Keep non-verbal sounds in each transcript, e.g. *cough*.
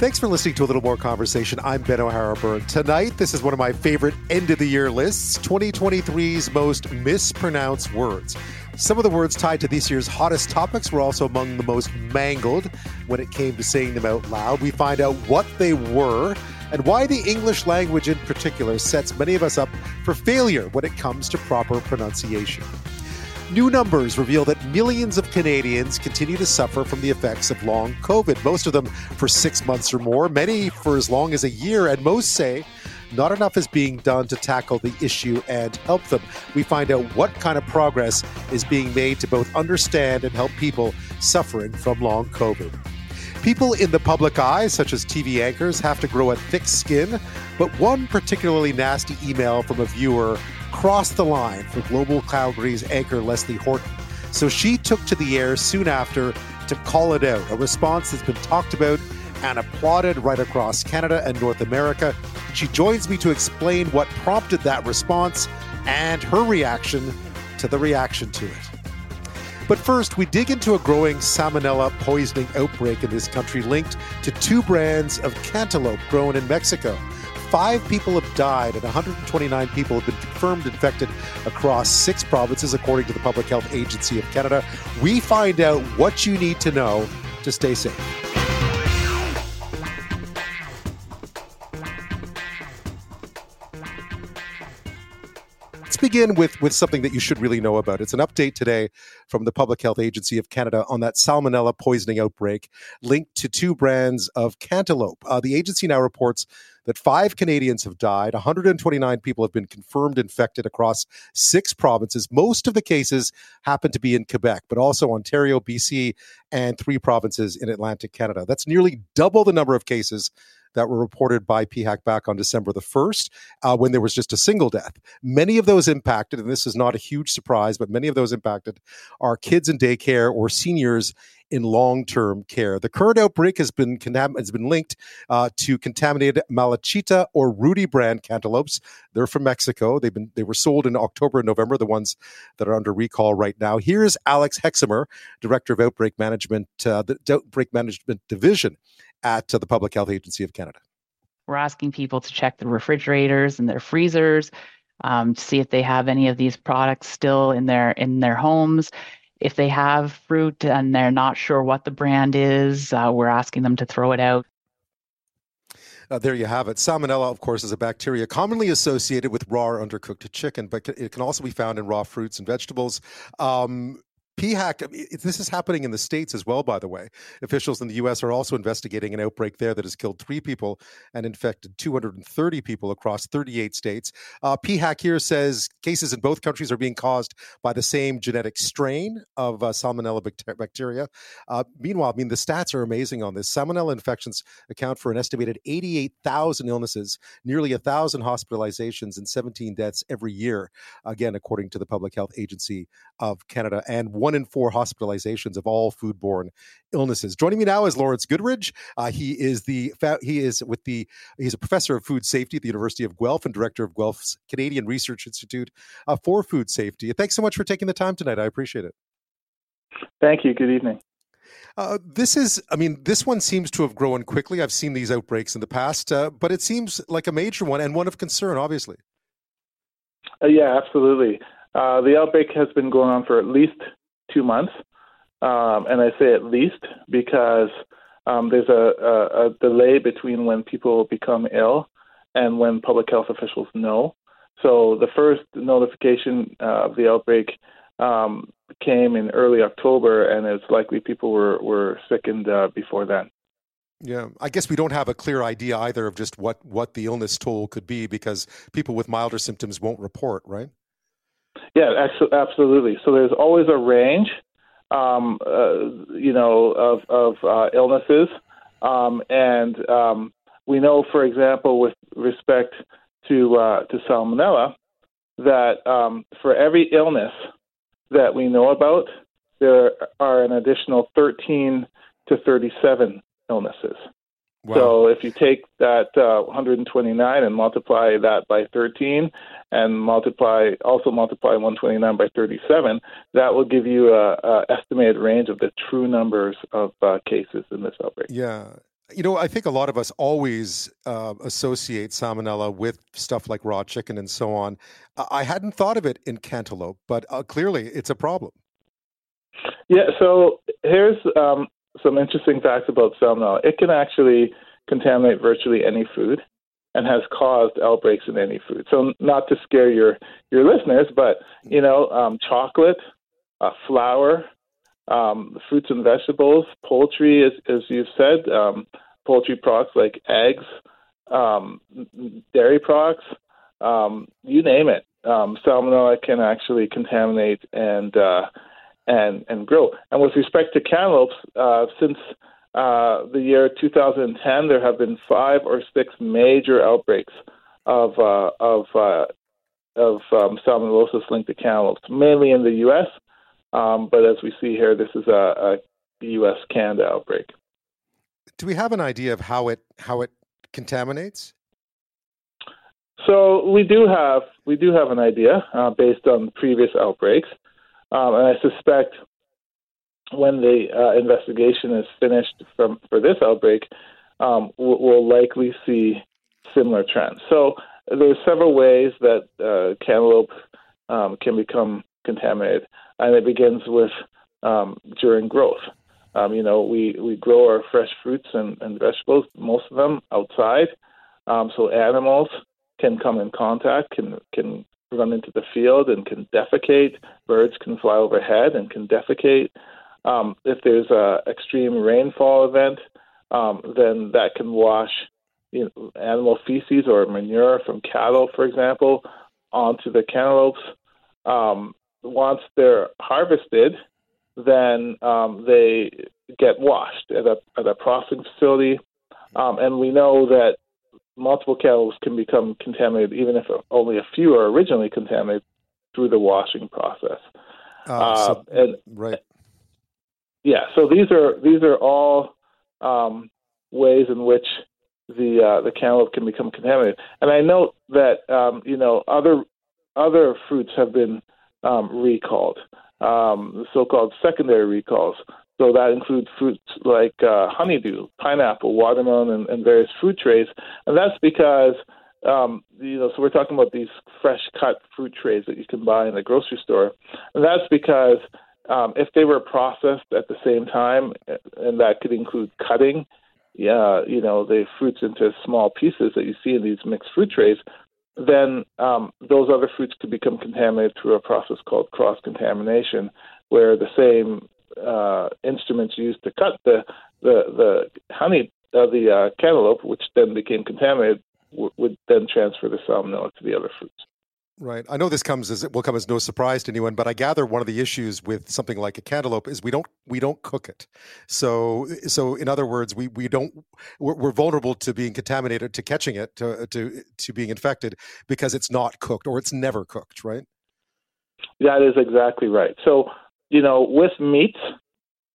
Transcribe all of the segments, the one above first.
Thanks for listening to a little more conversation. I'm Ben O'Hara Byrne. Tonight, this is one of my favorite end of the year lists 2023's most mispronounced words. Some of the words tied to this year's hottest topics were also among the most mangled when it came to saying them out loud. We find out what they were and why the English language in particular sets many of us up for failure when it comes to proper pronunciation. New numbers reveal that millions of Canadians continue to suffer from the effects of long COVID, most of them for six months or more, many for as long as a year, and most say not enough is being done to tackle the issue and help them. We find out what kind of progress is being made to both understand and help people suffering from long COVID. People in the public eye, such as TV anchors, have to grow a thick skin, but one particularly nasty email from a viewer crossed the line for Global Calgary's anchor Leslie Horton. So she took to the air soon after to call it out, a response that's been talked about and applauded right across Canada and North America. She joins me to explain what prompted that response and her reaction to the reaction to it. But first, we dig into a growing salmonella poisoning outbreak in this country linked to two brands of cantaloupe grown in Mexico. Five people have died and 129 people have been confirmed infected across six provinces, according to the Public Health Agency of Canada. We find out what you need to know to stay safe. Let's begin with, with something that you should really know about. It's an update today from the Public Health Agency of Canada on that salmonella poisoning outbreak linked to two brands of cantaloupe. Uh, the agency now reports that five Canadians have died, 129 people have been confirmed infected across six provinces. Most of the cases happen to be in Quebec, but also Ontario, BC, and three provinces in Atlantic Canada. That's nearly double the number of cases that were reported by PHAC back on December the 1st, uh, when there was just a single death. Many of those impacted, and this is not a huge surprise, but many of those impacted are kids in daycare or seniors in long-term care. The current outbreak has been has been linked uh, to contaminated Malichita or Rudy brand cantaloupes. They're from Mexico. They've been they were sold in October and November. The ones that are under recall right now. Here's Alex Hexamer, director of outbreak management, uh, the outbreak management division at uh, the Public Health Agency of Canada. We're asking people to check the refrigerators and their freezers um, to see if they have any of these products still in their in their homes if they have fruit and they're not sure what the brand is, uh, we're asking them to throw it out. Uh, there you have it. Salmonella, of course, is a bacteria commonly associated with raw or undercooked chicken, but it can also be found in raw fruits and vegetables. Um, PHAC, this is happening in the States as well, by the way. Officials in the U.S. are also investigating an outbreak there that has killed three people and infected 230 people across 38 states. Uh, PHAC here says cases in both countries are being caused by the same genetic strain of uh, Salmonella bacteria. Uh, meanwhile, I mean, the stats are amazing on this. Salmonella infections account for an estimated 88,000 illnesses, nearly 1,000 hospitalizations, and 17 deaths every year, again, according to the Public Health Agency of Canada. And one in four hospitalizations of all foodborne illnesses. Joining me now is Lawrence Goodridge. Uh, he is the he is with the he's a professor of food safety at the University of Guelph and director of Guelph's Canadian Research Institute uh, for Food Safety. Thanks so much for taking the time tonight. I appreciate it. Thank you. Good evening. Uh, this is, I mean, this one seems to have grown quickly. I've seen these outbreaks in the past, uh, but it seems like a major one and one of concern, obviously. Uh, yeah, absolutely. Uh, the outbreak has been going on for at least two months. Um, and I say at least because um, there's a, a, a, delay between when people become ill and when public health officials know. So the first notification uh, of the outbreak um, came in early October, and it's likely people were, were sickened uh, before then. Yeah, I guess we don't have a clear idea either of just what, what the illness toll could be because people with milder symptoms won't report, right? Yeah, absolutely. So there's always a range, um, uh, you know, of of uh, illnesses, um, and um, we know, for example, with respect to uh, to salmonella, that um, for every illness that we know about, there are an additional 13 to 37 illnesses. Wow. So if you take that uh, 129 and multiply that by 13, and multiply also multiply 129 by 37, that will give you a, a estimated range of the true numbers of uh, cases in this outbreak. Yeah. You know, I think a lot of us always uh, associate salmonella with stuff like raw chicken and so on. I hadn't thought of it in cantaloupe, but uh, clearly it's a problem. Yeah, so here's um, some interesting facts about salmonella. It can actually contaminate virtually any food and has caused outbreaks in any food. So, not to scare your, your listeners, but you know, um, chocolate, uh, flour, um, fruits and vegetables, poultry, as, as you've said, um, poultry products like eggs, um, dairy products, um, you name it. Um, salmonella can actually contaminate and uh, and and grow. And with respect to cantaloupes, uh, since uh, the year 2010, there have been five or six major outbreaks of uh, of uh, of um, salmonellosis linked to cantaloupes, mainly in the U.S. Um, but as we see here, this is a, a U.S. Canada outbreak. Do we have an idea of how it how it contaminates? So we do have we do have an idea uh, based on previous outbreaks, um, and I suspect when the uh, investigation is finished from for this outbreak, um, we'll, likely see similar trends. So there's several ways that uh, cantaloupe um, can become contaminated, and it begins with um, during growth. Um, you know, we, we grow our fresh fruits and, and vegetables, most of them outside, um, so animals can come in contact, can can run into the field and can defecate. Birds can fly overhead and can defecate. Um, if there's a extreme rainfall event, um, then that can wash you know, animal feces or manure from cattle, for example, onto the cantaloupes. Um, once they're harvested, then um, they get washed at a, at a processing facility. Um, and we know that multiple cantaloupes can become contaminated, even if only a few are originally contaminated through the washing process. Uh, uh, so, and right. Yeah, so these are these are all um, ways in which the uh, the cantaloupe can become contaminated. And I note that um, you know other other fruits have been um, recalled, um, so-called secondary recalls. So that includes fruits like uh, honeydew, pineapple, watermelon, and, and various fruit trays. And that's because um, you know, so we're talking about these fresh cut fruit trays that you can buy in the grocery store, and that's because um, if they were processed at the same time, and that could include cutting, yeah, you know, the fruits into small pieces that you see in these mixed fruit trays, then um, those other fruits could become contaminated through a process called cross contamination, where the same uh, instruments used to cut the the, the honey uh, the uh, cantaloupe, which then became contaminated, w- would then transfer the salmonella to the other fruits. Right. I know this comes as it will come as no surprise to anyone, but I gather one of the issues with something like a cantaloupe is we don't we don't cook it. So so in other words, we we don't we're, we're vulnerable to being contaminated, to catching it, to to to being infected because it's not cooked or it's never cooked. Right. That is exactly right. So you know, with meat,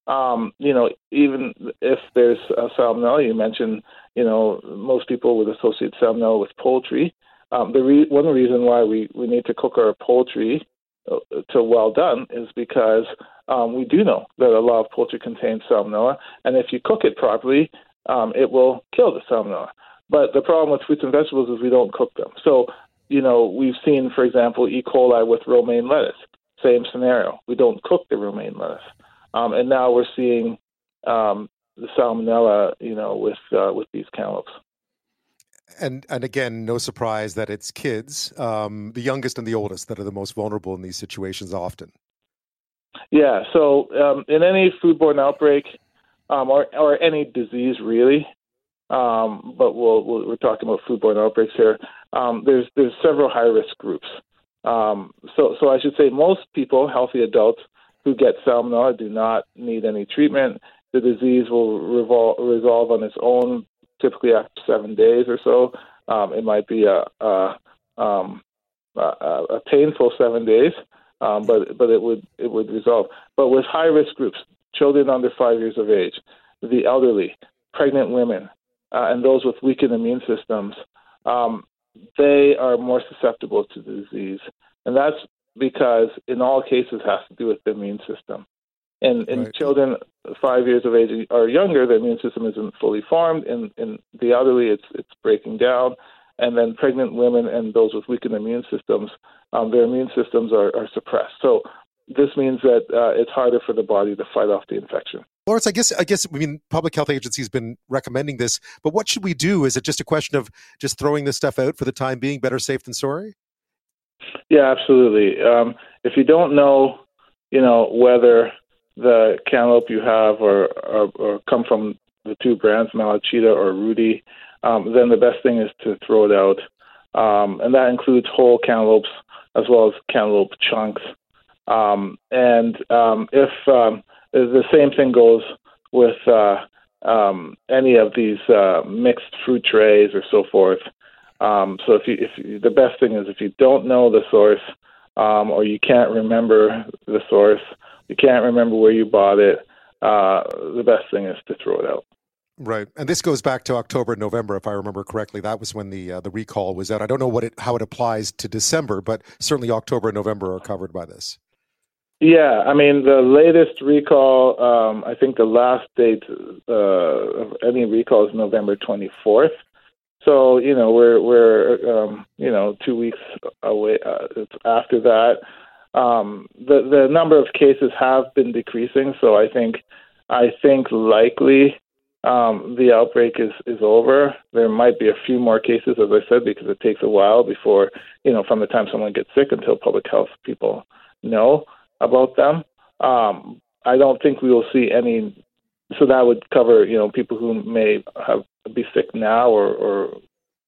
um, you know, even if there's a salmonella, you mentioned, you know, most people would associate salmonella with poultry. Um, the re- one reason why we, we need to cook our poultry uh, to well done is because um, we do know that a lot of poultry contains salmonella, and if you cook it properly, um, it will kill the salmonella. But the problem with fruits and vegetables is we don't cook them. So, you know, we've seen, for example, E. coli with romaine lettuce. Same scenario. We don't cook the romaine lettuce, um, and now we're seeing um, the salmonella, you know, with uh, with these cantaloupes and and again, no surprise that it's kids, um, the youngest and the oldest, that are the most vulnerable in these situations. Often. Yeah. So um, in any foodborne outbreak, um, or or any disease really, um, but we'll, we we are talking about foodborne outbreaks here. Um, there's there's several high risk groups. Um, so so I should say most people, healthy adults who get salmonella, do not need any treatment. The disease will revol- resolve on its own typically after seven days or so. Um, it might be a, a, um, a, a painful seven days, um, but but it would it would resolve. But with high risk groups, children under five years of age, the elderly, pregnant women, uh, and those with weakened immune systems, um, they are more susceptible to the disease, and that's because in all cases has to do with the immune system. And in right. children five years of age or younger, the immune system isn't fully formed. In, in the elderly, it's it's breaking down. And then pregnant women and those with weakened immune systems, um, their immune systems are, are suppressed. So this means that uh, it's harder for the body to fight off the infection. Lawrence, I guess I guess I mean public health agencies been recommending this, but what should we do? Is it just a question of just throwing this stuff out for the time being? Better safe than sorry. Yeah, absolutely. Um, if you don't know, you know whether the cantaloupe you have or, or, or come from the two brands, Malichita or Rudy, um, then the best thing is to throw it out, um, and that includes whole cantaloupes as well as cantaloupe chunks. Um, and um, if um, the same thing goes with uh, um, any of these uh, mixed fruit trays or so forth. Um, so if you, if you, the best thing is if you don't know the source um, or you can't remember the source, you can't remember where you bought it, uh, the best thing is to throw it out. Right, and this goes back to October, and November, if I remember correctly. That was when the uh, the recall was out. I don't know what it how it applies to December, but certainly October and November are covered by this. Yeah, I mean the latest recall. Um, I think the last date uh, of any recall is November twenty fourth. So you know we're we're um, you know two weeks away uh, after that. Um, the the number of cases have been decreasing, so I think I think likely um, the outbreak is is over. There might be a few more cases, as I said, because it takes a while before you know from the time someone gets sick until public health people know about them. Um, I don't think we will see any. So that would cover, you know, people who may have be sick now or, or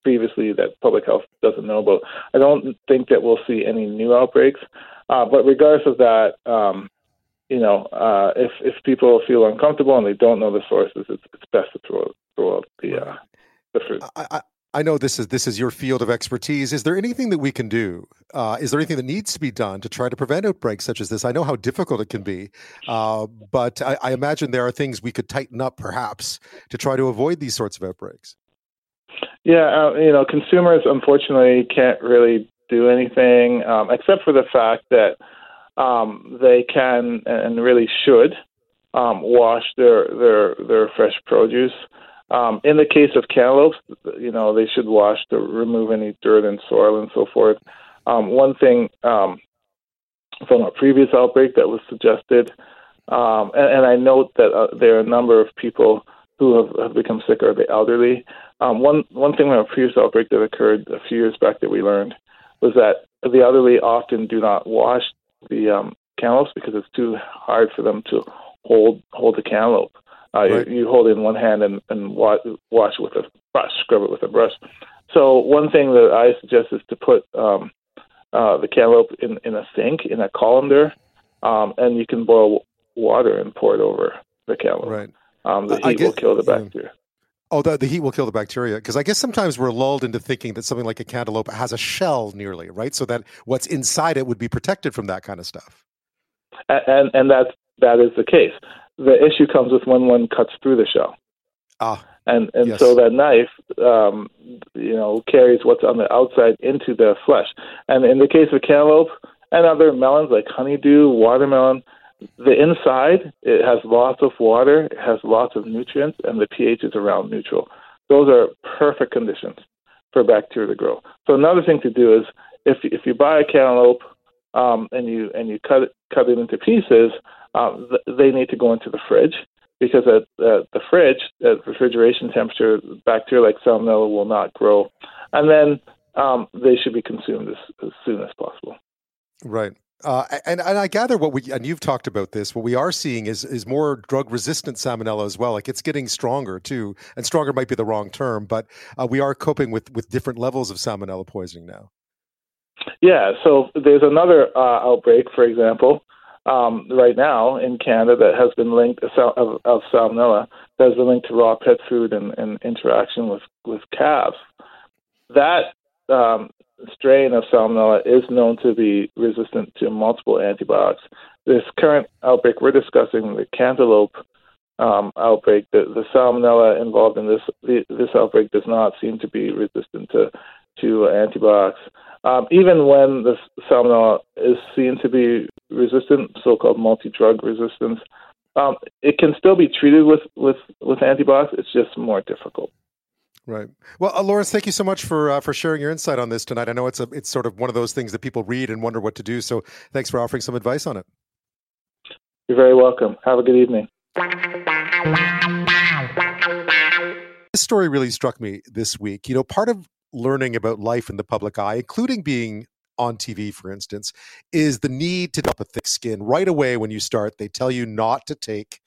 previously that public health doesn't know about. I don't think that we'll see any new outbreaks. Uh, but regardless of that, um, you know, uh, if if people feel uncomfortable and they don't know the sources, it's, it's best to throw throw out the uh, the fruit. I, I know this is this is your field of expertise. Is there anything that we can do? Uh, is there anything that needs to be done to try to prevent outbreaks such as this? I know how difficult it can be, uh, but I, I, imagine there are things we could tighten up, perhaps, to try to avoid these sorts of outbreaks. Yeah, uh, you know, consumers unfortunately can't really do anything um, except for the fact that um, they can and really should um, wash their their their fresh produce. Um, in the case of cantaloupes, you know, they should wash to remove any dirt and soil and so forth. Um, one thing um, from a previous outbreak that was suggested, um, and, and, I note that uh, there are a number of people who have, have become sick are the elderly. Um, one one thing from a previous outbreak that occurred a few years back that we learned was that the elderly often do not wash the um, cantaloupes because it's too hard for them to hold hold the cantaloupe. Uh, right. you, you, hold it in one hand and, and wash, wash with a brush, scrub it with a brush. So one thing that I suggest is to put um, uh, the cantaloupe in, in a sink, in a colander, um, and you can boil water and pour it over the cantaloupe. Right. Um, the heat will kill the bacteria. Yeah. Oh, the, the heat will kill the bacteria. Because I guess sometimes we're lulled into thinking that something like a cantaloupe has a shell nearly, right? So that what's inside it would be protected from that kind of stuff. And and, and that's that is the case the issue comes with when one cuts through the shell. Ah. And and yes. so that knife, um, you know, carries what's on the outside into the flesh. And in the case of cantaloupe and other melons like honeydew, watermelon, the inside it has lots of water, it has lots of nutrients, and the pH is around neutral. Those are perfect conditions for bacteria to grow. So another thing to do is if if you buy a cantaloupe um, and you and you cut it, cut it into pieces, uh, they need to go into the fridge because at, at the fridge, at refrigeration temperature, bacteria like salmonella will not grow, and then um, they should be consumed as, as soon as possible. Right. Uh, and and I gather what we and you've talked about this. What we are seeing is is more drug resistant salmonella as well. Like it's getting stronger too, and stronger might be the wrong term, but uh, we are coping with with different levels of salmonella poisoning now. Yeah. So there's another uh, outbreak, for example, um, right now in Canada that has been linked of, of salmonella that has been linked to raw pet food and, and interaction with with calves. That um, strain of salmonella is known to be resistant to multiple antibiotics. This current outbreak we're discussing, the cantaloupe um, outbreak, the, the salmonella involved in this the, this outbreak does not seem to be resistant to to antibiotics. Um, even when the salmonella is seen to be resistant, so-called multi-drug resistance, um, it can still be treated with, with, with antibiotics. It's just more difficult. Right. Well, uh, Lawrence, thank you so much for uh, for sharing your insight on this tonight. I know it's a it's sort of one of those things that people read and wonder what to do. So, thanks for offering some advice on it. You're very welcome. Have a good evening. This story really struck me this week. You know, part of learning about life in the public eye, including being on TV, for instance, is the need to develop a thick skin. Right away, when you start, they tell you not to take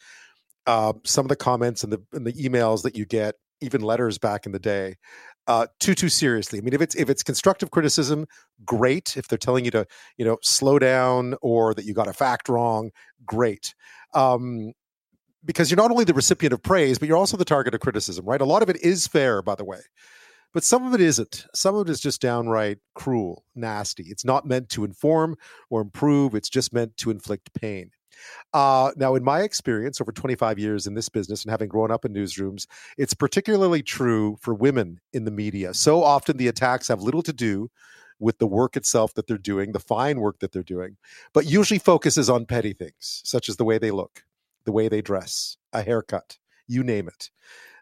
uh, some of the comments and the, and the emails that you get, even letters back in the day, uh, too too seriously. I mean, if it's if it's constructive criticism, great. If they're telling you to you know slow down or that you got a fact wrong, great. Um, because you're not only the recipient of praise, but you're also the target of criticism, right? A lot of it is fair, by the way, but some of it isn't. Some of it is just downright cruel, nasty. It's not meant to inform or improve, it's just meant to inflict pain. Uh, now, in my experience over 25 years in this business and having grown up in newsrooms, it's particularly true for women in the media. So often the attacks have little to do with the work itself that they're doing, the fine work that they're doing, but usually focuses on petty things, such as the way they look, the way they dress, a haircut, you name it.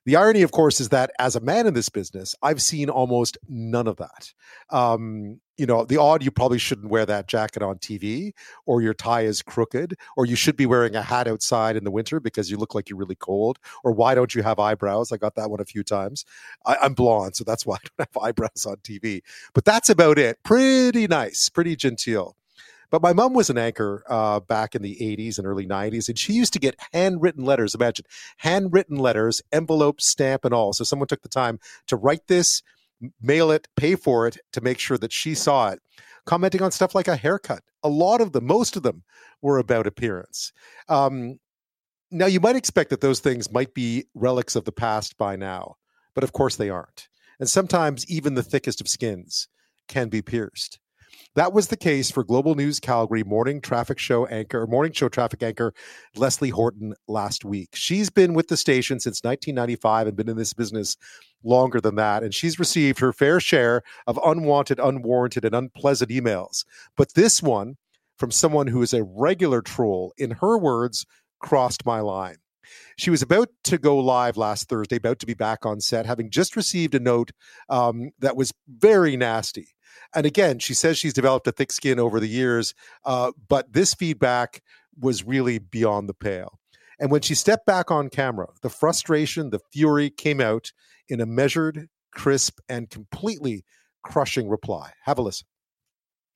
The irony, of course, is that as a man in this business, I've seen almost none of that. Um, you know, the odd you probably shouldn't wear that jacket on TV, or your tie is crooked, or you should be wearing a hat outside in the winter because you look like you're really cold, or why don't you have eyebrows? I got that one a few times. I, I'm blonde, so that's why I don't have *laughs* eyebrows on TV. But that's about it. Pretty nice, pretty genteel. But my mom was an anchor uh, back in the 80s and early 90s, and she used to get handwritten letters. Imagine handwritten letters, envelope, stamp, and all. So someone took the time to write this, mail it, pay for it to make sure that she saw it. Commenting on stuff like a haircut. A lot of them, most of them, were about appearance. Um, now, you might expect that those things might be relics of the past by now, but of course they aren't. And sometimes even the thickest of skins can be pierced. That was the case for Global News Calgary morning traffic show anchor, morning show traffic anchor Leslie Horton last week. She's been with the station since 1995 and been in this business longer than that. And she's received her fair share of unwanted, unwarranted, and unpleasant emails. But this one from someone who is a regular troll, in her words, crossed my line. She was about to go live last Thursday, about to be back on set, having just received a note um, that was very nasty. And again, she says she's developed a thick skin over the years, uh, but this feedback was really beyond the pale. And when she stepped back on camera, the frustration, the fury came out in a measured, crisp, and completely crushing reply. Have a listen.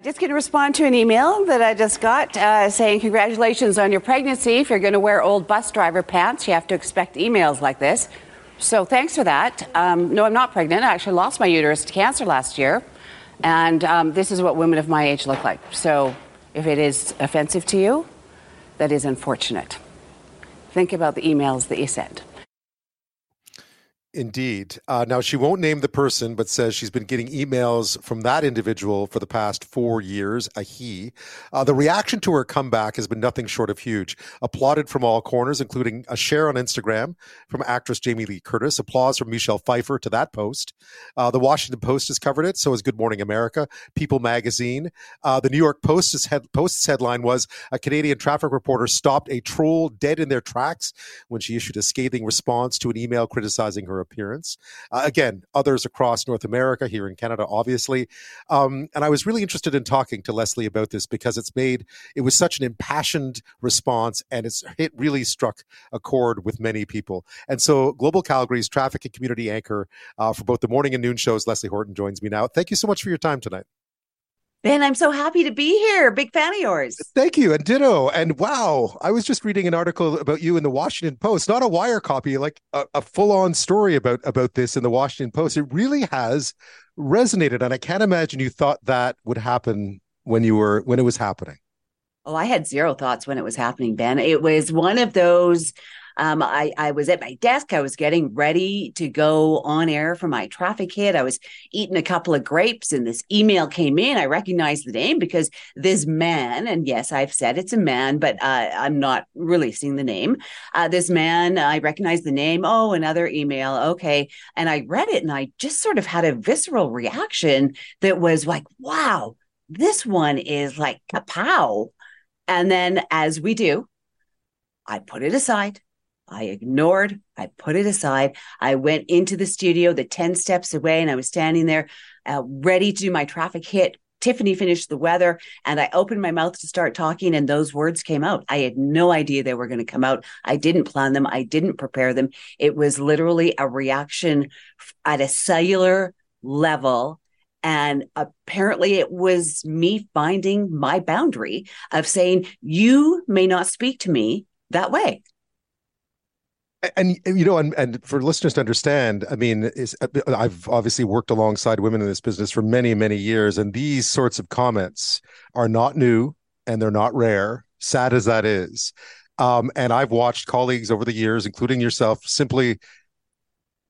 Just going to respond to an email that I just got uh, saying, Congratulations on your pregnancy. If you're going to wear old bus driver pants, you have to expect emails like this. So thanks for that. Um, no, I'm not pregnant. I actually lost my uterus to cancer last year. And um, this is what women of my age look like. So if it is offensive to you, that is unfortunate. Think about the emails that you send. Indeed. Uh, now, she won't name the person, but says she's been getting emails from that individual for the past four years, a he. Uh, the reaction to her comeback has been nothing short of huge. Applauded from all corners, including a share on Instagram from actress Jamie Lee Curtis, applause from Michelle Pfeiffer to that post. Uh, the Washington Post has covered it, so has Good Morning America, People Magazine. Uh, the New York Post's, head, Post's headline was A Canadian traffic reporter stopped a troll dead in their tracks when she issued a scathing response to an email criticizing her appearance. Uh, again, others across North America, here in Canada, obviously. Um, and I was really interested in talking to Leslie about this because it's made, it was such an impassioned response and it's, it really struck a chord with many people. And so Global Calgary's traffic and community anchor uh, for both the morning and noon shows, Leslie Horton joins me now. Thank you so much for your time tonight. Ben, I'm so happy to be here. Big fan of yours. Thank you. And ditto. And wow, I was just reading an article about you in the Washington Post, not a wire copy, like a, a full-on story about about this in the Washington Post. It really has resonated. And I can't imagine you thought that would happen when you were when it was happening. Oh, I had zero thoughts when it was happening, Ben. It was one of those Um, I, I was at my desk. I was getting ready to go on air for my traffic hit. I was eating a couple of grapes and this email came in. I recognized the name because this man, and yes, I've said it's a man, but uh, I'm not releasing the name. Uh, this man, I recognized the name. Oh, another email. Okay. And I read it and I just sort of had a visceral reaction that was like, wow, this one is like kapow. And then, as we do, I put it aside. I ignored, I put it aside. I went into the studio, the 10 steps away, and I was standing there uh, ready to do my traffic hit. Tiffany finished the weather, and I opened my mouth to start talking, and those words came out. I had no idea they were going to come out. I didn't plan them, I didn't prepare them. It was literally a reaction at a cellular level and apparently, it was me finding my boundary of saying, You may not speak to me that way. And you know, and, and for listeners to understand, I mean, is I've obviously worked alongside women in this business for many, many years, and these sorts of comments are not new and they're not rare. Sad as that is, um, and I've watched colleagues over the years, including yourself, simply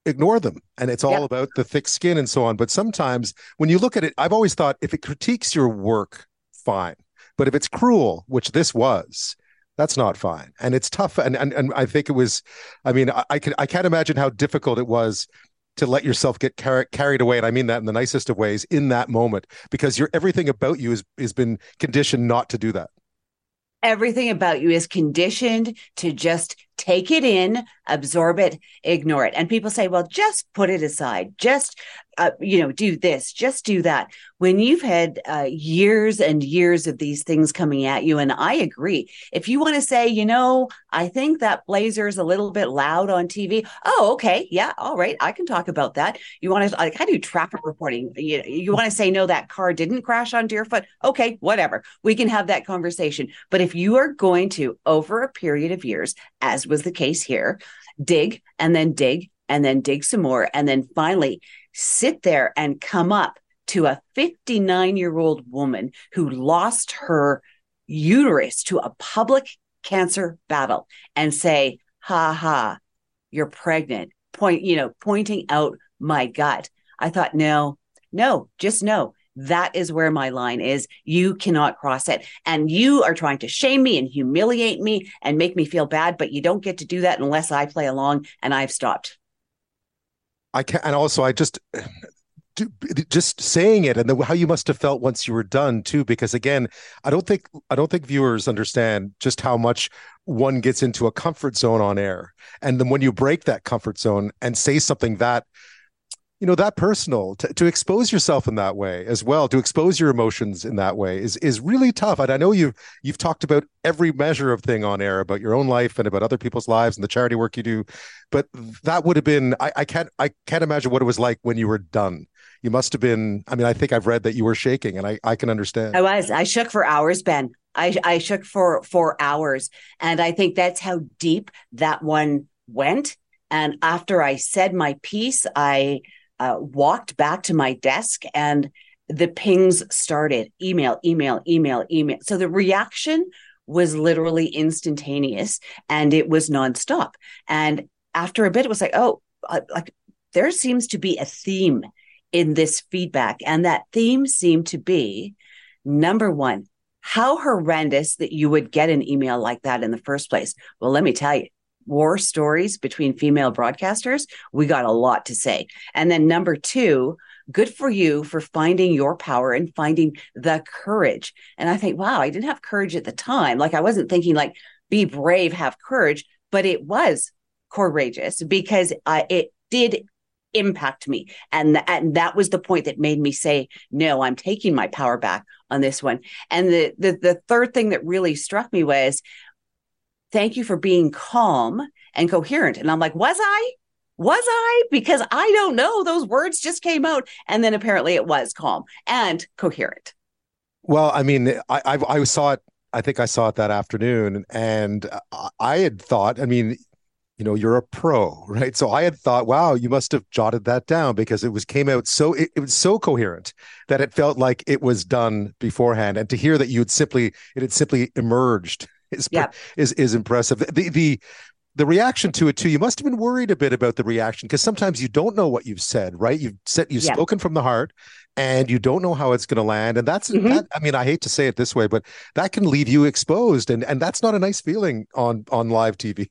ignore them. And it's all about the thick skin and so on. But sometimes when you look at it i've always thought if it critiques your work fine. But if it's cruel which this was that's not fine. And it's tough and and, and i think it was i mean i, I can i can't imagine how difficult it was to let yourself get car- carried away and i mean that in the nicest of ways in that moment because your everything about you has has been conditioned not to do that. Everything about you is conditioned to just take it in, absorb it, ignore it. And people say, well, just put it aside. Just, uh, you know, do this, just do that. When you've had uh, years and years of these things coming at you, and I agree, if you want to say, you know, I think that blazer is a little bit loud on TV. Oh, okay. Yeah. All right. I can talk about that. You want to, like, I do traffic reporting. You, you want to say, no, that car didn't crash on Deerfoot. Okay. Whatever. We can have that conversation. But if you are going to, over a period of years, as was the case here, dig and then dig and then dig some more. And then finally sit there and come up to a 59 year old woman who lost her uterus to a public cancer battle and say, ha ha, you're pregnant. Point, you know, pointing out my gut. I thought, no, no, just no. That is where my line is. You cannot cross it. And you are trying to shame me and humiliate me and make me feel bad, but you don't get to do that unless I play along and I've stopped. I can and also I just *sighs* just saying it and the, how you must have felt once you were done too because again i don't think i don't think viewers understand just how much one gets into a comfort zone on air and then when you break that comfort zone and say something that you know that personal to, to expose yourself in that way as well to expose your emotions in that way is is really tough. And i know you've you've talked about every measure of thing on air about your own life and about other people's lives and the charity work you do but that would have been i, I can't i can't imagine what it was like when you were done. You must have been i mean i think i've read that you were shaking and i i can understand. I was. I shook for hours ben. I i shook for for hours. And i think that's how deep that one went. And after i said my piece i uh, walked back to my desk and the pings started email, email, email, email. So the reaction was literally instantaneous and it was nonstop. And after a bit, it was like, oh, uh, like there seems to be a theme in this feedback. And that theme seemed to be number one, how horrendous that you would get an email like that in the first place. Well, let me tell you, war stories between female broadcasters, we got a lot to say. And then number two, good for you for finding your power and finding the courage. And I think, wow, I didn't have courage at the time. Like I wasn't thinking like be brave, have courage, but it was courageous because it did impact me and th- and that was the point that made me say no i'm taking my power back on this one and the the, the third thing that really struck me was thank you for being calm and coherent. And I'm like, was I? Was I? Because I don't know. Those words just came out. And then apparently it was calm and coherent. Well, I mean, I, I, I saw it. I think I saw it that afternoon, and I had thought. I mean, you know, you're a pro, *laughs* right? So I had thought, wow, you must have jotted that down because it was came out so it, it was so coherent that it felt like it was done beforehand. And to hear that you had simply it had simply emerged is yeah. is is impressive. The the the reaction to it too. You must have been worried a bit about the reaction because sometimes you don't know what you've said, right? You've said you've yeah. spoken from the heart, and you don't know how it's going to land, and that's mm-hmm. that. I mean, I hate to say it this way, but that can leave you exposed, and and that's not a nice feeling on on live TV.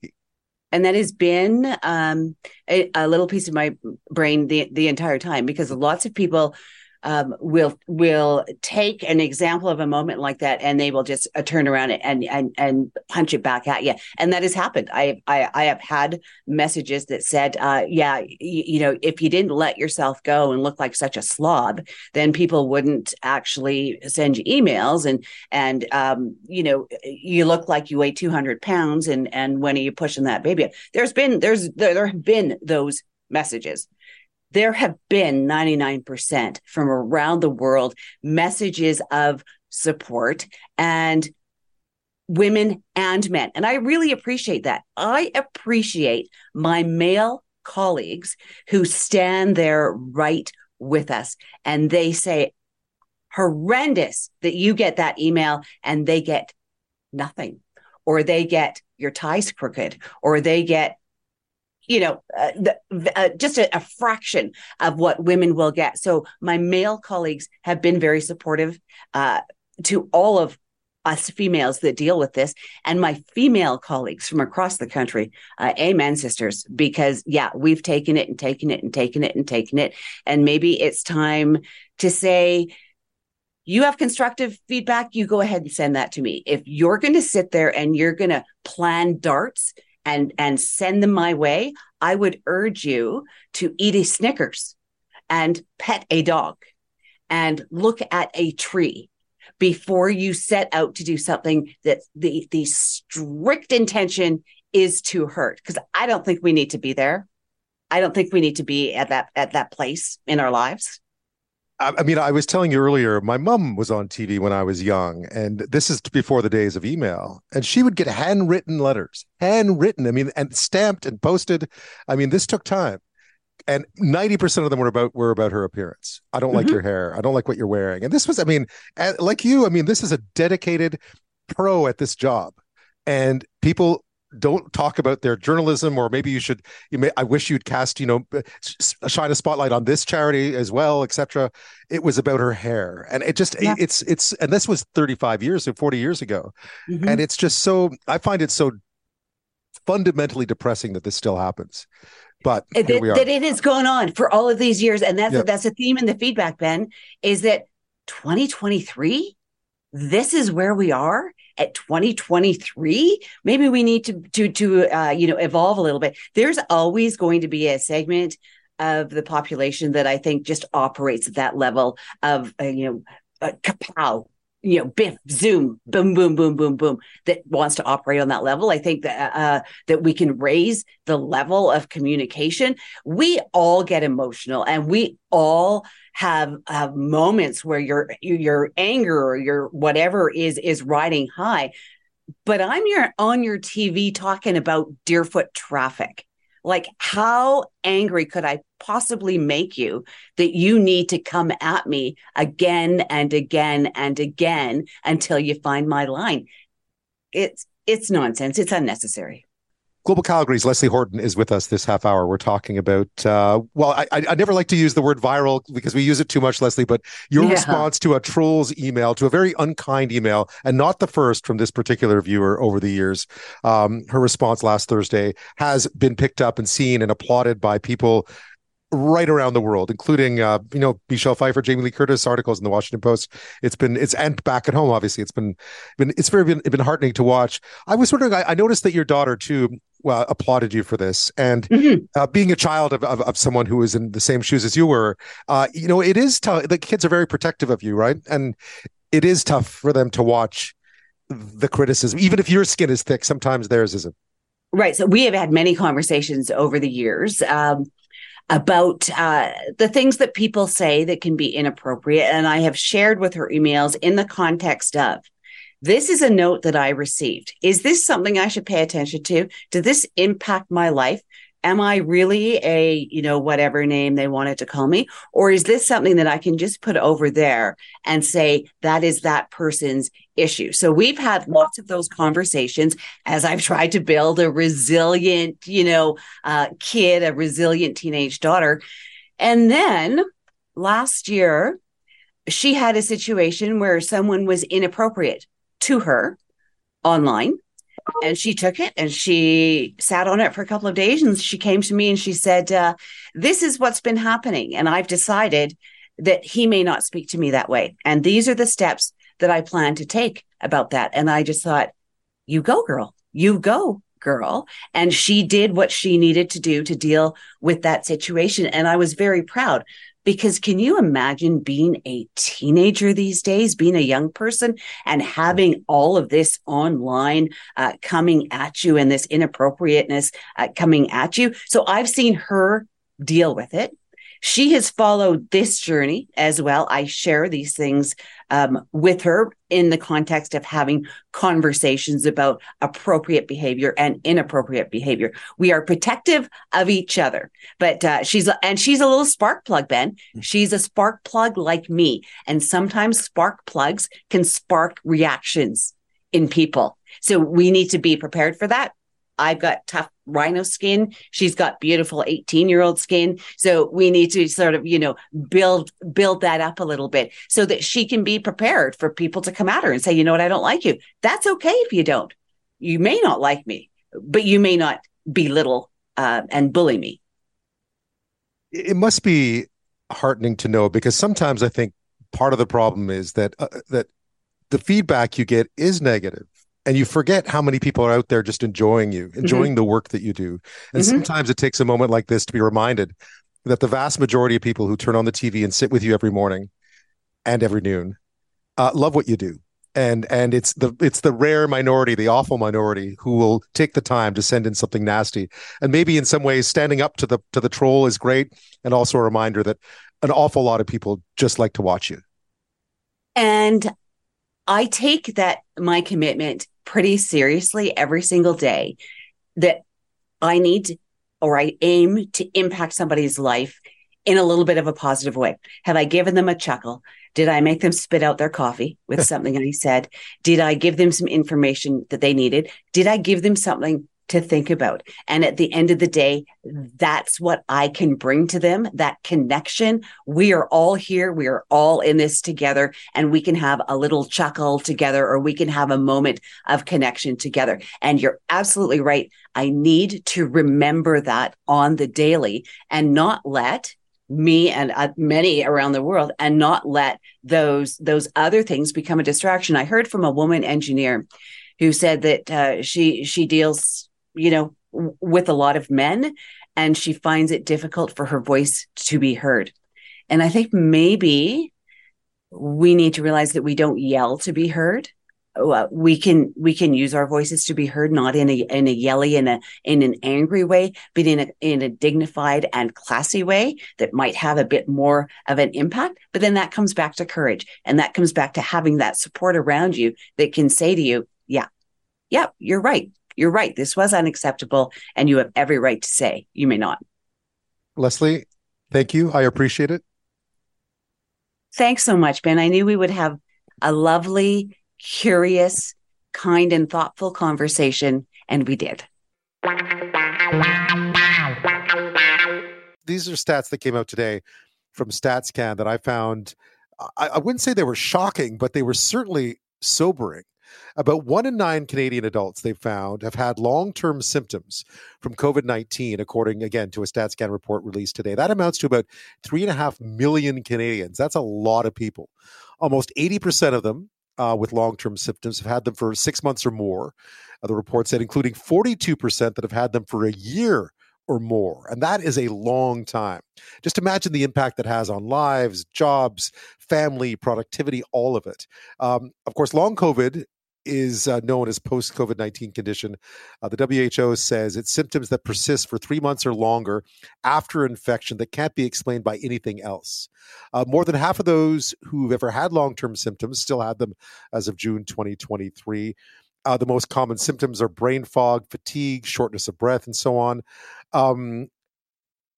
And that has been um, a, a little piece of my brain the the entire time because lots of people um, will will take an example of a moment like that and they will just uh, turn around and and and punch it back at you and that has happened. I i, I have had messages that said uh, yeah y- you know if you didn't let yourself go and look like such a slob then people wouldn't actually send you emails. And and um, you know you look like you weigh 200 pounds and and when are you pushing that baby there's been there's there, there have been those messages there have been 99% from around the world messages of support and women and men. And I really appreciate that. I appreciate my male colleagues who stand there right with us and they say, horrendous that you get that email and they get nothing, or they get your ties crooked, or they get you know, uh, the, uh, just a, a, fraction of what women will get. So my male colleagues have been very supportive uh, to all of us females that deal with this, and my female colleagues from across the country. Uh, amen, sisters, because yeah, we've taken it and taken it and taken it and taken it, and maybe it's time to say. You have constructive feedback, you go ahead and send that to me. If you're going to sit there and you're going to plan darts and and send them my way, I would urge you to eat a Snickers and pet a dog and look at a tree before you set out to do something that the the strict intention is to hurt because I don't think we need to be there. I don't think we need to be at that at that place in our lives. I mean, I was telling you earlier, my mom was on TV when I was young, and this is before the days of email. And she would get handwritten letters, handwritten. I mean, and stamped and posted. I mean, this took time, and ninety percent of them were about were about her appearance. I don't mm-hmm. like your hair. I don't like what you're wearing. And this was, I mean, like you. I mean, this is a dedicated pro at this job, and people don't talk about their journalism or maybe you should you may i wish you'd cast you know shine a spotlight on this charity as well etc it was about her hair. And it just yeah. it's it's and this was 35 years or 40 years ago. Mm-hmm. and it's just so i find it so fundamentally depressing that this still happens. But that, that it has gone on for all of these years. And that's that's a theme in the feedback ben is that 2023 this is where we are at 2023 maybe we need to to to uh, you know evolve a little bit. There's always going to be a segment of the population that i think just operates at that level of uh, you know uh, kapow you know, biff, zoom, boom, boom, boom, boom, boom, that wants to operate on that level. I think that uh, that we can raise the level of communication. We all get emotional, and we all have have moments where your your anger or your whatever is is riding high. But I'm your on your TV talking about Deerfoot traffic. Like, how angry could I possibly make you that you need to come at me again and again and again until you find my line? It's it's nonsense. It's unnecessary. Global Calgary's Leslie Horton is with us this half hour. We're talking about, uh, well, I, I, never like to use the word viral because we use it too much, Leslie, but your yeah. response to a troll's email, to a very unkind email, and not the first from this particular viewer over the years. Um, her response last Thursday has been picked up and seen and applauded by people right around the world, including uh, you know Michelle Pfeiffer, Jamie Lee Curtis articles in the Washington Post. It's been it's and back at home. Obviously, it's been been it's very been, been heartening to watch. I was wondering. I, I noticed that your daughter too well, applauded you for this. And mm-hmm. uh, being a child of, of, of, someone who was in the same shoes as you were, uh, you know, it is tough. The kids are very protective of you, right? And it is tough for them to watch the criticism, even if your skin is thick. Sometimes theirs isn't. Right. So we have had many conversations over the years. Um, about uh, the things that people say that can be inappropriate. And I have shared with her emails in the context of this is a note that I received. Is this something I should pay attention to? Did this impact my life? am I really a, you know, whatever name they wanted to call me? Or is this something that I can just put over there and say that is that person's issue? So we've had lots of those conversations as I've tried to build a resilient, you know, uh, kid, a resilient teenage daughter. And then last year, she had a situation where someone was inappropriate to her online and she took it and she sat on it for a couple of days and she came to me and she said uh, this is what's been happening and i've decided that he may not speak to me that way and these are the steps that i plan to take about that. And i just thought you go girl. You go girl. And she did what she needed to do to deal with that situation and i was very proud because can you imagine being a teenager these days, being a young person and having all of this online uh, coming at you and this inappropriateness uh, coming at you? So I've seen her deal with it. She has followed this journey as well. I share these things um, with her in the context of having conversations about appropriate behavior and inappropriate behavior. We are protective of each other, but uh, she's and she's a little spark plug, Ben. She's a spark plug like me, and sometimes spark plugs can spark reactions in people. So we need to be prepared for that. I've got tough rhino skin. She's got beautiful 18 year old skin. So we need to sort of, you know, build, build that up a little bit so that she can be prepared for people to come at her and say, you know what? I don't like you. That's okay if you don't. You may not like me, but you may not belittle uh, and bully me. It must be heartening to know because sometimes I think part of the problem is that uh, that the feedback you get is negative and you forget how many people are out there just enjoying you, mm-hmm. enjoying mm-hmm. the work that you do. And mm-hmm. sometimes it takes a moment like this to be reminded that the vast majority of people who turn on the TV and sit with you every morning and every noon uh, love what you do. And and it's the it's the rare minority, the awful minority, who will take the time to send in something nasty. And maybe in some ways, standing up to the to the troll is great, and also a reminder that an awful lot of people just like to watch you. And I take that my commitment pretty seriously every single day that I need to, or I aim to impact somebody's life in a little bit of a positive way. Have I given them a chuckle? Did I make them spit out their coffee with *laughs* something I said? Did I give them some information that they needed? Did I give them something to think about. And at the end of the day, that's what I can bring to them that connection. We are all here. We are all in this together and we can have a little chuckle together or we can have a moment of connection together. And you're absolutely right. I need to remember that on the daily and not let me and uh, many around the world and not let those those other things become a distraction. I heard from a woman engineer who said that uh, she she deals you know, with a lot of men, and she finds it difficult for her voice to be heard. And I think maybe we need to realize that we don't yell to be heard. Uh, we can we can use our voices to be heard, not in a in a yelly in a in an angry way, but in a in a dignified and classy way that might have a bit more of an impact. But then that comes back to courage, and that comes back to having that support around you that can say to you, "Yeah, yeah, you're right you're right. This was unacceptable, and you have every right to say you may not. Leslie, thank you. I appreciate it. Thanks so much, Ben. I knew we would have a lovely, curious, kind, and thoughtful conversation, and we did. These are stats that came out today from StatsCan that I found. I, I wouldn't say they were shocking, but they were certainly sobering. About one in nine Canadian adults they've found have had long term symptoms from COVID 19, according again to a StatsCan report released today. That amounts to about three and a half million Canadians. That's a lot of people. Almost 80% of them uh, with long term symptoms have had them for six months or more. Uh, the report said, including 42% that have had them for a year or more. And that is a long time. Just imagine the impact that has on lives, jobs, family, productivity, all of it. Um, of course, long COVID is uh, known as post COVID 19 condition. Uh, the WHO says it's symptoms that persist for three months or longer after infection that can't be explained by anything else. Uh, more than half of those who've ever had long term symptoms still had them as of June 2023. Uh, the most common symptoms are brain fog, fatigue, shortness of breath, and so on. Um,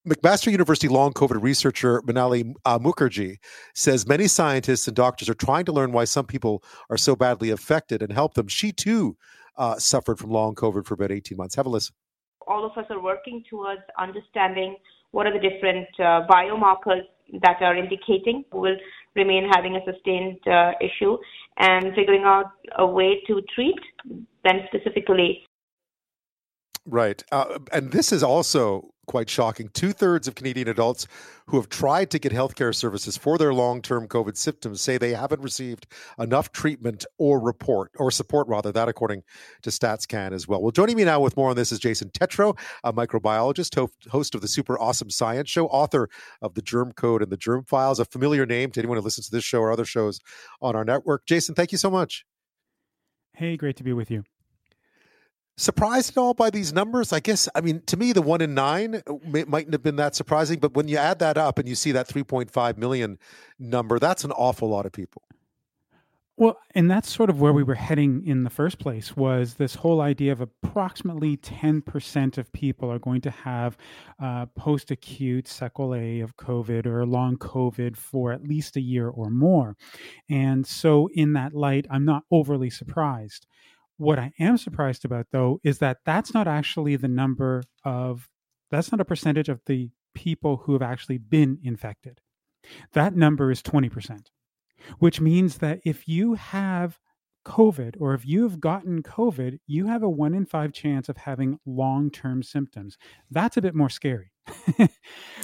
McMaster University long COVID researcher Manali uh, Mukherjee says many scientists and doctors are trying to learn why some people are so badly affected and help them. She too uh, suffered from long COVID for about 18 months. Have a listen. All of us are working towards understanding what are the different uh, biomarkers that are indicating who will remain having a sustained uh, issue and figuring out a way to treat them specifically. Right. Uh, and this is also quite shocking. Two thirds of Canadian adults who have tried to get healthcare services for their long term COVID symptoms say they haven't received enough treatment or report, or support rather, that according to StatsCan as well. Well, joining me now with more on this is Jason Tetro, a microbiologist, host of the Super Awesome Science Show, author of The Germ Code and The Germ Files, a familiar name to anyone who listens to this show or other shows on our network. Jason, thank you so much. Hey, great to be with you surprised at all by these numbers? I guess, I mean, to me, the one in nine uh, may, mightn't have been that surprising, but when you add that up and you see that 3.5 million number, that's an awful lot of people. Well, and that's sort of where we were heading in the first place was this whole idea of approximately 10% of people are going to have uh, post acute sequelae of COVID or long COVID for at least a year or more. And so, in that light, I'm not overly surprised. What I am surprised about, though, is that that's not actually the number of, that's not a percentage of the people who have actually been infected. That number is 20%, which means that if you have COVID or if you have gotten COVID, you have a one in five chance of having long term symptoms. That's a bit more scary. *laughs*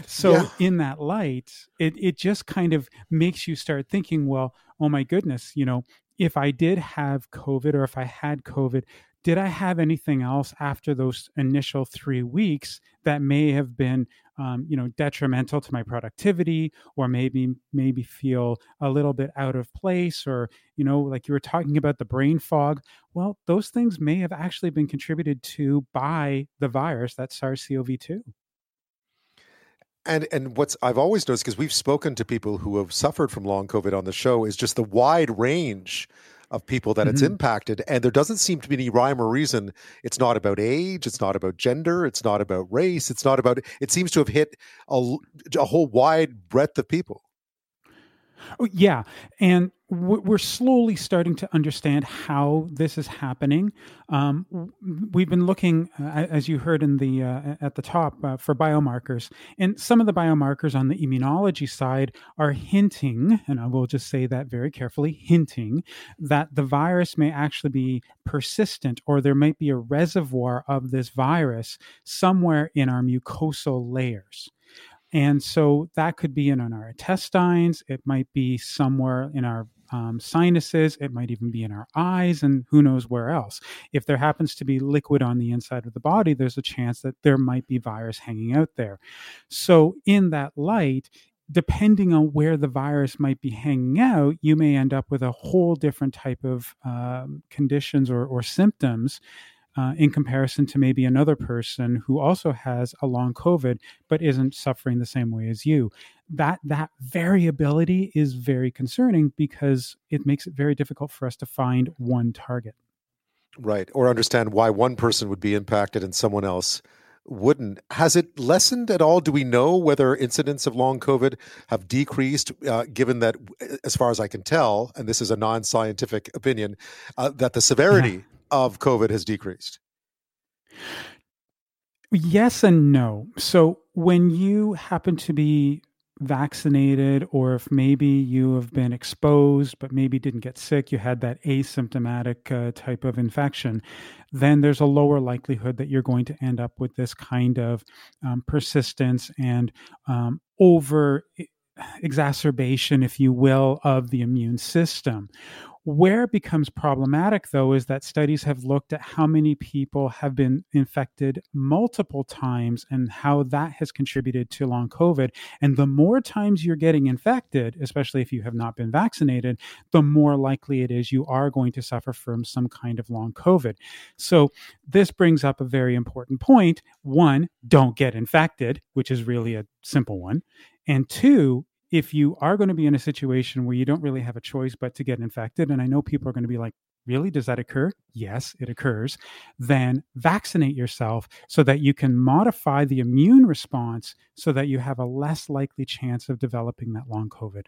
so, yeah. in that light, it, it just kind of makes you start thinking, well, oh my goodness, you know, if I did have COVID or if I had COVID, did I have anything else after those initial three weeks that may have been, um, you know, detrimental to my productivity, or maybe maybe feel a little bit out of place, or you know, like you were talking about the brain fog. Well, those things may have actually been contributed to by the virus, that SARS-CoV-2. And and what's I've always noticed because we've spoken to people who have suffered from long COVID on the show is just the wide range of people that mm-hmm. it's impacted, and there doesn't seem to be any rhyme or reason. It's not about age, it's not about gender, it's not about race, it's not about. It seems to have hit a, a whole wide breadth of people. Oh, yeah, and we're slowly starting to understand how this is happening. Um, we've been looking, uh, as you heard in the uh, at the top, uh, for biomarkers, and some of the biomarkers on the immunology side are hinting, and I will just say that very carefully, hinting that the virus may actually be persistent, or there might be a reservoir of this virus somewhere in our mucosal layers. And so that could be in our intestines. It might be somewhere in our um, sinuses. It might even be in our eyes, and who knows where else. If there happens to be liquid on the inside of the body, there's a chance that there might be virus hanging out there. So, in that light, depending on where the virus might be hanging out, you may end up with a whole different type of um, conditions or, or symptoms uh, in comparison to maybe another person who also has a long COVID but isn't suffering the same way as you. That that variability is very concerning because it makes it very difficult for us to find one target. Right, or understand why one person would be impacted and someone else wouldn't. Has it lessened at all? Do we know whether incidents of long COVID have decreased, uh, given that, as far as I can tell, and this is a non scientific opinion, uh, that the severity yeah of COVID has decreased? Yes and no. So when you happen to be vaccinated, or if maybe you have been exposed but maybe didn't get sick, you had that asymptomatic uh, type of infection, then there's a lower likelihood that you're going to end up with this kind of um, persistence and um, over exacerbation, if you will, of the immune system. Where it becomes problematic, though, is that studies have looked at how many people have been infected multiple times and how that has contributed to long COVID. And the more times you're getting infected, especially if you have not been vaccinated, the more likely it is you are going to suffer from some kind of long COVID. So, this brings up a very important point. One, don't get infected, which is really a simple one. And two, if you are going to be in a situation where you don't really have a choice but to get infected, and I know people are going to be like, really? Does that occur? Yes, it occurs. Then vaccinate yourself so that you can modify the immune response so that you have a less likely chance of developing that long COVID.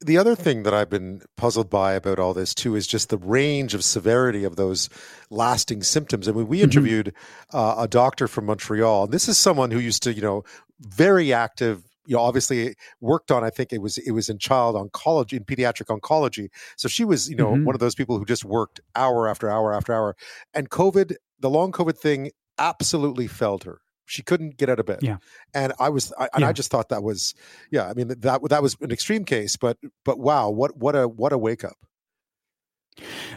The other thing that I've been puzzled by about all this too is just the range of severity of those lasting symptoms. I mean, we mm-hmm. interviewed mm-hmm. uh, a doctor from Montreal, and this is someone who used to, you know, very active. You know, obviously worked on. I think it was it was in child oncology, in pediatric oncology. So she was, you know, mm-hmm. one of those people who just worked hour after hour after hour. And COVID, the long COVID thing, absolutely felled her she couldn't get out of bed. Yeah. And I was, I, and yeah. I just thought that was, yeah. I mean, that that was an extreme case, but but wow, what what a what a wake up.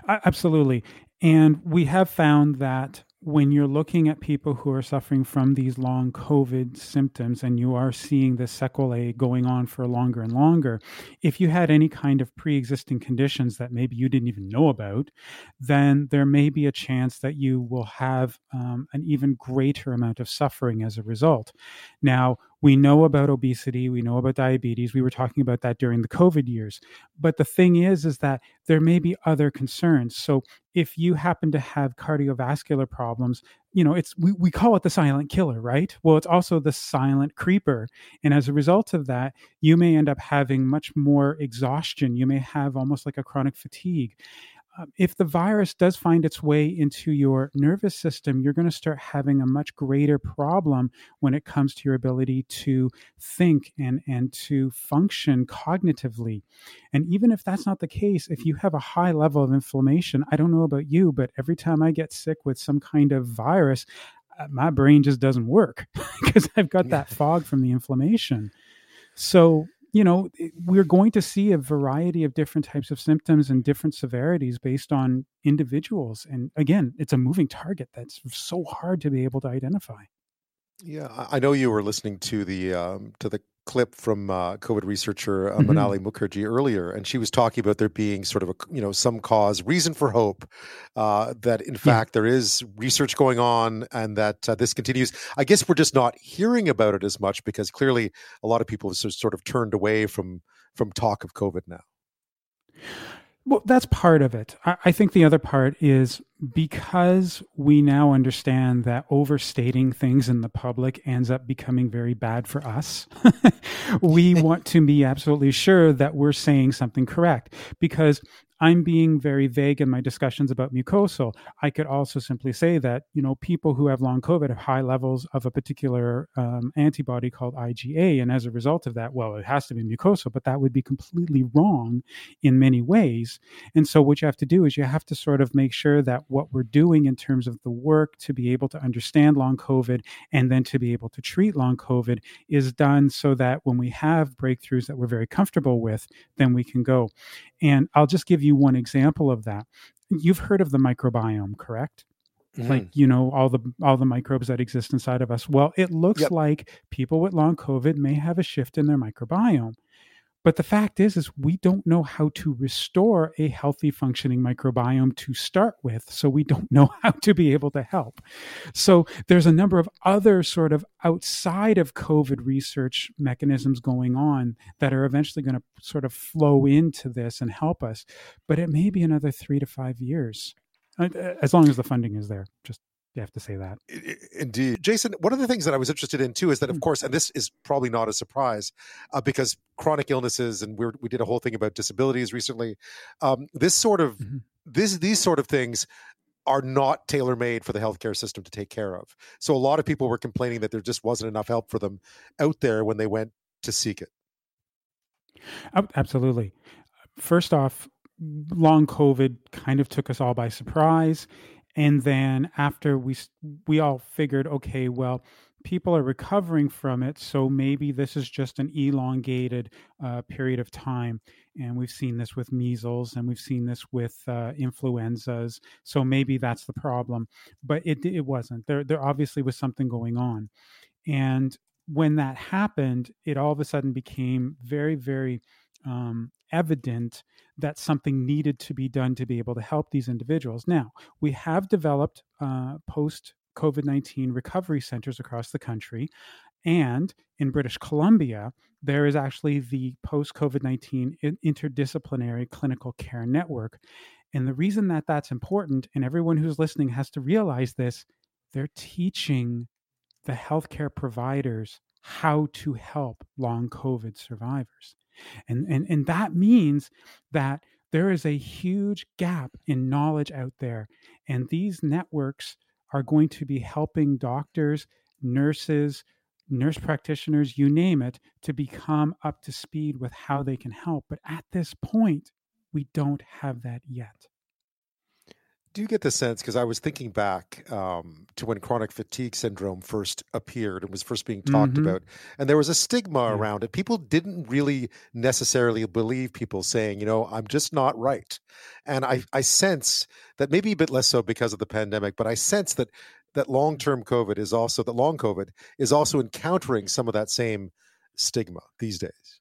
Absolutely, and we have found that when you're looking at people who are suffering from these long COVID symptoms and you are seeing the sequelae going on for longer and longer, if you had any kind of pre existing conditions that maybe you didn't even know about, then there may be a chance that you will have um, an even greater amount of suffering as a result. Now, we know about obesity, we know about diabetes. We were talking about that during the COVID years. But the thing is is that there may be other concerns. So if you happen to have cardiovascular problems, you know, it's we, we call it the silent killer, right? Well, it's also the silent creeper. And as a result of that, you may end up having much more exhaustion. You may have almost like a chronic fatigue. Um, if the virus does find its way into your nervous system, you're going to start having a much greater problem when it comes to your ability to think and, and to function cognitively. And even if that's not the case, if you have a high level of inflammation, I don't know about you, but every time I get sick with some kind of virus, uh, my brain just doesn't work *laughs* because I've got that fog from the inflammation. So you know, we're going to see a variety of different types of symptoms and different severities based on individuals. And again, it's a moving target that's so hard to be able to identify. Yeah, I know you were listening to the um, to the clip from uh, COVID researcher uh, mm-hmm. Manali Mukherjee earlier, and she was talking about there being sort of a you know some cause, reason for hope uh, that in fact there is research going on and that uh, this continues. I guess we're just not hearing about it as much because clearly a lot of people have sort of turned away from from talk of COVID now. Well, that's part of it. I, think the other part is because we now understand that overstating things in the public ends up becoming very bad for us. *laughs* we *laughs* want to be absolutely sure that we're saying something correct because I'm being very vague in my discussions about mucosal. I could also simply say that you know people who have long COVID have high levels of a particular um, antibody called IgA, and as a result of that, well, it has to be mucosal, but that would be completely wrong in many ways. And so, what you have to do is you have to sort of make sure that what we're doing in terms of the work to be able to understand long COVID and then to be able to treat long COVID is done so that when we have breakthroughs that we're very comfortable with, then we can go. And I'll just give you one example of that. You've heard of the microbiome, correct? Mm-hmm. Like you know all the all the microbes that exist inside of us. Well, it looks yep. like people with long COVID may have a shift in their microbiome. But the fact is, is we don't know how to restore a healthy functioning microbiome to start with. So we don't know *laughs* how to be able to help. So there's a number of other sort of outside of COVID research mechanisms going on that are eventually going to sort of flow into this and help us. But it may be another three to five years, uh, as long as the funding is there. Just you have to say that. Indeed. Jason, one of the things that I was interested in too is that, of hmm. course, and this is probably not a surprise uh, because chronic illnesses, and we we did a whole thing about disabilities recently. Um, this sort of, mm-hmm. this, these sort of things are not tailor made for the healthcare system to take care of. So a lot of people were complaining that there just wasn't enough help for them out there when they went to seek it. Absolutely. First off, long COVID kind of took us all by surprise and then after we we all figured okay well people are recovering from it so maybe this is just an elongated uh, period of time. And we've seen this with measles and we've seen this with uh, influenzas so maybe that's the problem. But it it wasn't. There there obviously was something going on. And when that happened it all of a sudden became very very um, evident that something needed to be done to be able to help these individuals. Now, we have developed uh, post COVID 19 recovery centers across the country. And in British Columbia, there is actually the post COVID 19 interdisciplinary clinical care network. And the reason that that's important, and everyone who's listening has to realize this, they're teaching the healthcare providers how to help long COVID survivors. And, and, and that means that there is a huge gap in knowledge out there. And these networks are going to be helping doctors, nurses, nurse practitioners, you name it, to become up to speed with how they can help. But at this point, we don't have that yet do you get the sense because I was thinking back um, to when chronic fatigue syndrome first appeared and was first being talked mm-hmm. about, and there was a stigma yeah. around it. People didn't really necessarily believe people saying, you know, I'm just not right. And I, I sense that maybe a bit less so because of the pandemic, but I sense that that long term COVID is also that long COVID is also encountering some of that same stigma these days.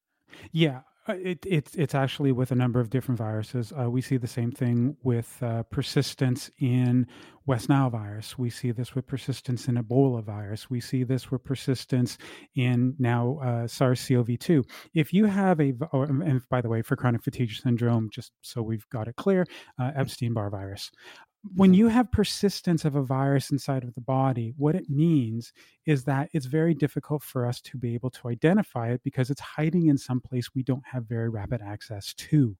Yeah, uh, it, it's it's actually with a number of different viruses. Uh, we see the same thing with uh, persistence in West Nile virus. We see this with persistence in Ebola virus. We see this with persistence in now uh, SARS-CoV-2. If you have a, or, and by the way, for chronic fatigue syndrome, just so we've got it clear, uh, Epstein-Barr virus when mm-hmm. you have persistence of a virus inside of the body, what it means is that it's very difficult for us to be able to identify it because it's hiding in some place we don't have very rapid access to.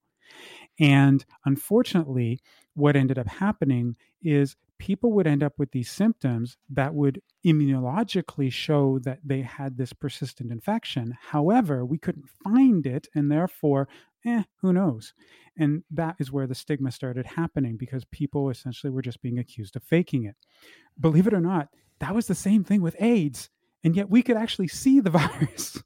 And unfortunately, what ended up happening is people would end up with these symptoms that would immunologically show that they had this persistent infection. However, we couldn't find it, and therefore eh, who knows? And that is where the stigma started happening because people essentially were just being accused of faking it. Believe it or not, that was the same thing with AIDS. And yet we could actually see the *laughs* virus.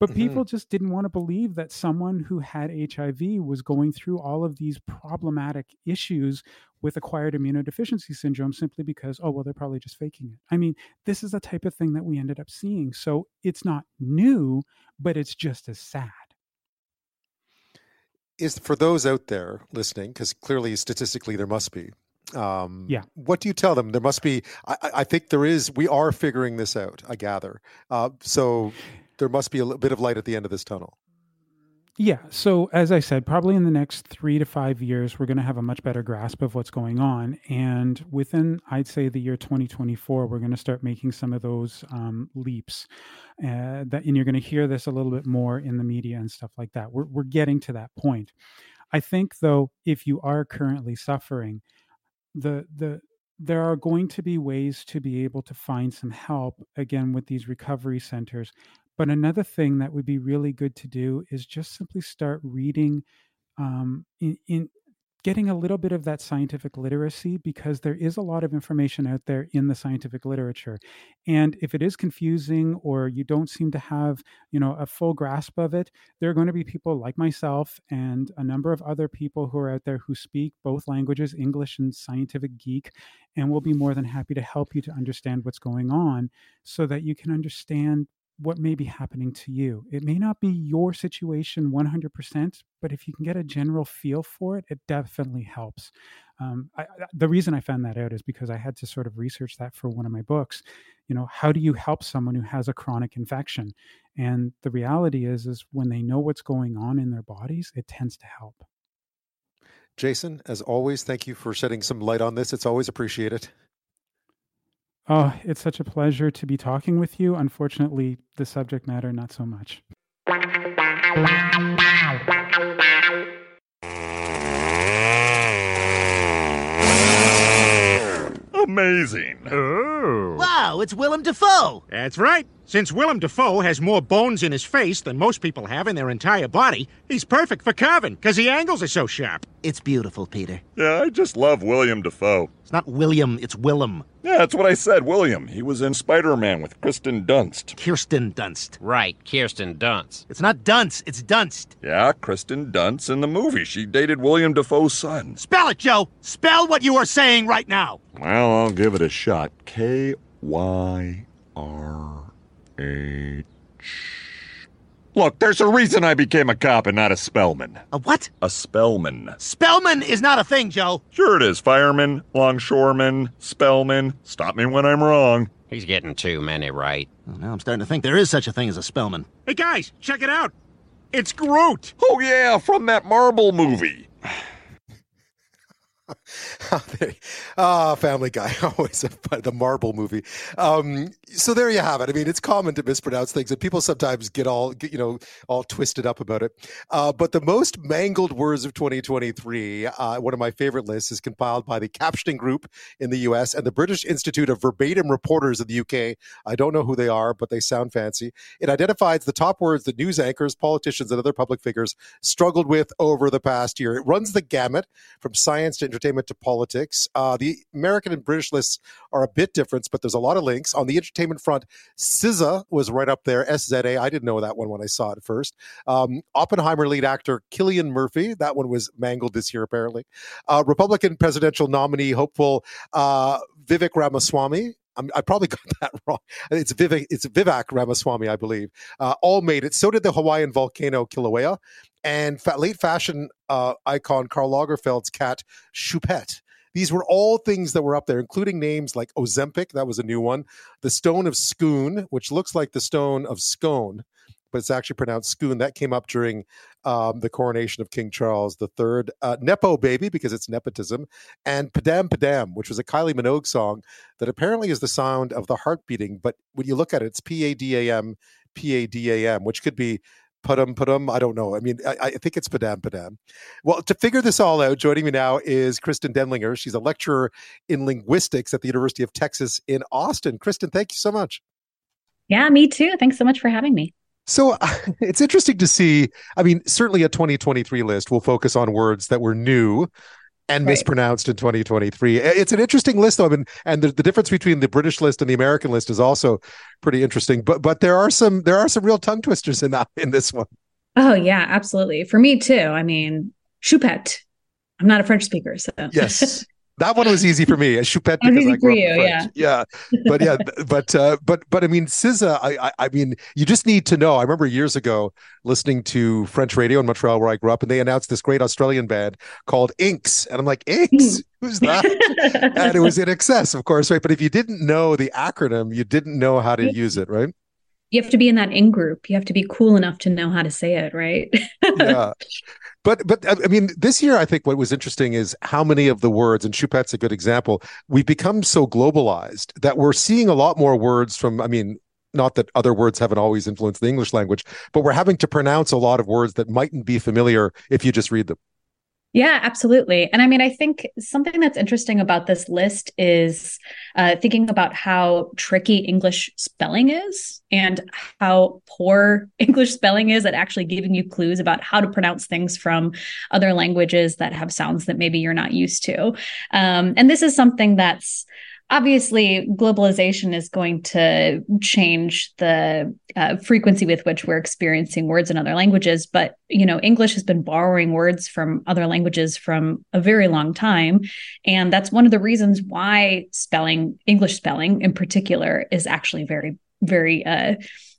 But mm-hmm. people just didn't want to believe that someone who had HIV was going through all of these problematic issues with acquired immunodeficiency syndrome simply because, oh, well, they're probably just faking it. I mean, this is the type of thing that we ended up seeing. So it's not new, but it's just as sad is for those out there listening, because clearly statistically there must be. Um, yeah. What do you tell them? There must be. I, I, think there is. We are figuring this out. I gather. Uh, so there must be a bit of light at the end of this tunnel. Yeah. So, as I said, probably in the next three to five years, we're going to have a much better grasp of what's going on. And within, I'd say, the year 2024, we're going to start making some of those um, leaps. Uh, that, and you're going to hear this a little bit more in the media and stuff like that. We're, we're getting to that point. I think, though, if you are currently suffering, the, the, there are going to be ways to be able to find some help again with these recovery centers but another thing that would be really good to do is just simply start reading um, in, in getting a little bit of that scientific literacy because there is a lot of information out there in the scientific literature. And if it is confusing or you don't seem to have you know a full grasp of it there are going to be people like myself and a number of other people who are out there who speak both languages english and scientific geek and we'll be more than happy to help you to understand what's going on so that you can understand what may be happening to you. It may not be your situation 100%, but if you can get a general feel for it, it definitely helps. Um, I, the reason I found that out is because I had to sort of research that for one of my books. You know, how do you help someone who has a chronic infection? And the reality is, is when they know what's going on in their bodies, it tends to help. Jason, as always, thank you for shedding some light on this. It's always appreciated. Oh, it's such a pleasure to be talking with you. Unfortunately, the subject matter, not so much. Amazing. Oh. Wow, it's Willem Dafoe. That's right. Since Willem Dafoe has more bones in his face than most people have in their entire body, he's perfect for carving because the angles are so sharp. It's beautiful, Peter. Yeah, I just love William Dafoe. It's not William, it's Willem. Yeah, that's what I said, William. He was in Spider Man with Kristen Dunst. Kirsten Dunst. Right, Kirsten Dunst. It's not Dunst, it's Dunst. Yeah, Kristen Dunst in the movie. She dated William Dafoe's son. Spell it, Joe! Spell what you are saying right now! Well, I'll give it a shot. K Y R H. Look, there's a reason I became a cop and not a spellman. A what? A spellman. Spellman is not a thing, Joe. Sure it is. Fireman, longshoreman, spellman. Stop me when I'm wrong. He's getting too many right. Well, now I'm starting to think there is such a thing as a Spellman. Hey, guys, check it out. It's Groot. Oh, yeah, from that Marble movie. *sighs* *laughs* *laughs* Ah, Family Guy, *laughs* always the Marble movie. Um, so there you have it. I mean, it's common to mispronounce things, and people sometimes get all get, you know all twisted up about it. Uh, but the most mangled words of 2023, uh, one of my favorite lists, is compiled by the Captioning Group in the U.S. and the British Institute of Verbatim Reporters in the U.K. I don't know who they are, but they sound fancy. It identifies the top words that news anchors, politicians, and other public figures struggled with over the past year. It runs the gamut from science to entertainment to politics. Uh, the American and British lists are a bit different, but there's a lot of links. On the entertainment front, SZA was right up there. S Z A. I didn't know that one when I saw it first. Um, Oppenheimer lead actor Cillian Murphy. That one was mangled this year, apparently. Uh, Republican presidential nominee hopeful uh, Vivek Ramaswamy. I probably *laughs* got that wrong. It's Vivek, it's Vivek Ramaswamy, I believe. Uh, all made it. So did the Hawaiian volcano Kilauea, and fa- late fashion uh, icon Karl Lagerfeld's cat Choupette. These were all things that were up there, including names like Ozempic, that was a new one, the Stone of Scone, which looks like the Stone of Scone, but it's actually pronounced Scoon. That came up during um, the coronation of King Charles III. Uh, Nepo Baby, because it's nepotism, and Padam Padam, which was a Kylie Minogue song that apparently is the sound of the heart beating. But when you look at it, it's P A D A M, P A D A M, which could be Padum Padum. I don't know. I mean, I, I, think it's Padam Padam. Well, to figure this all out, joining me now is Kristie Denlinger. She's a lecturer in linguistics at the University of Texas in Austin. Kristen, thank you so much. Yeah, me too. Thanks so much for having me. So *laughs* it's interesting to see. I mean, certainly a 2023 list will focus on words that were new and right. mispronounced in 2023. It's an interesting list, though. I mean, and the, the difference between the British list and the American list is also pretty interesting. But but there are some there are some real tongue twisters in that *laughs* in this one. Oh yeah, absolutely. For me too. I mean, choupette. I'm not a French speaker, so yes. *laughs* That one was easy for me. A choupette because easy I grew for you, yeah. yeah. But yeah, *laughs* but uh, but but I mean, SZA. I, I, I mean, you just need to know. I remember years ago listening to French radio in Montreal, where I grew up, and they announced this great Australian band called Inks, and I'm like, Inks, *laughs* who's that? *laughs* and it was in excess, of course, right? But if you didn't know the acronym, you didn't know how to use it, right? You have to be in that in group. You have to be cool enough to know how to say it, right? yeah. But but I mean, this year I think what was interesting is how many of the words, and Choupette's a good example. We've become so globalized that we're seeing a lot more words from. I mean, not that other words haven't always influenced the English language, but we're having to pronounce a lot of words that mightn't be familiar if you just read them. Yeah, absolutely. And I mean, I think something that's interesting about this list is uh, thinking about how tricky English spelling is and how poor *laughs* English spelling is at actually giving you clues about how to pronounce things from other languages that have sounds that maybe you're not used to. Um, and this is something that's obviously globalization is going to change the uh, frequency with which we're experiencing words in other languages but you know english has been borrowing words from other languages from a very long time and that's one of the reasons why spelling english spelling in particular is actually very very uh,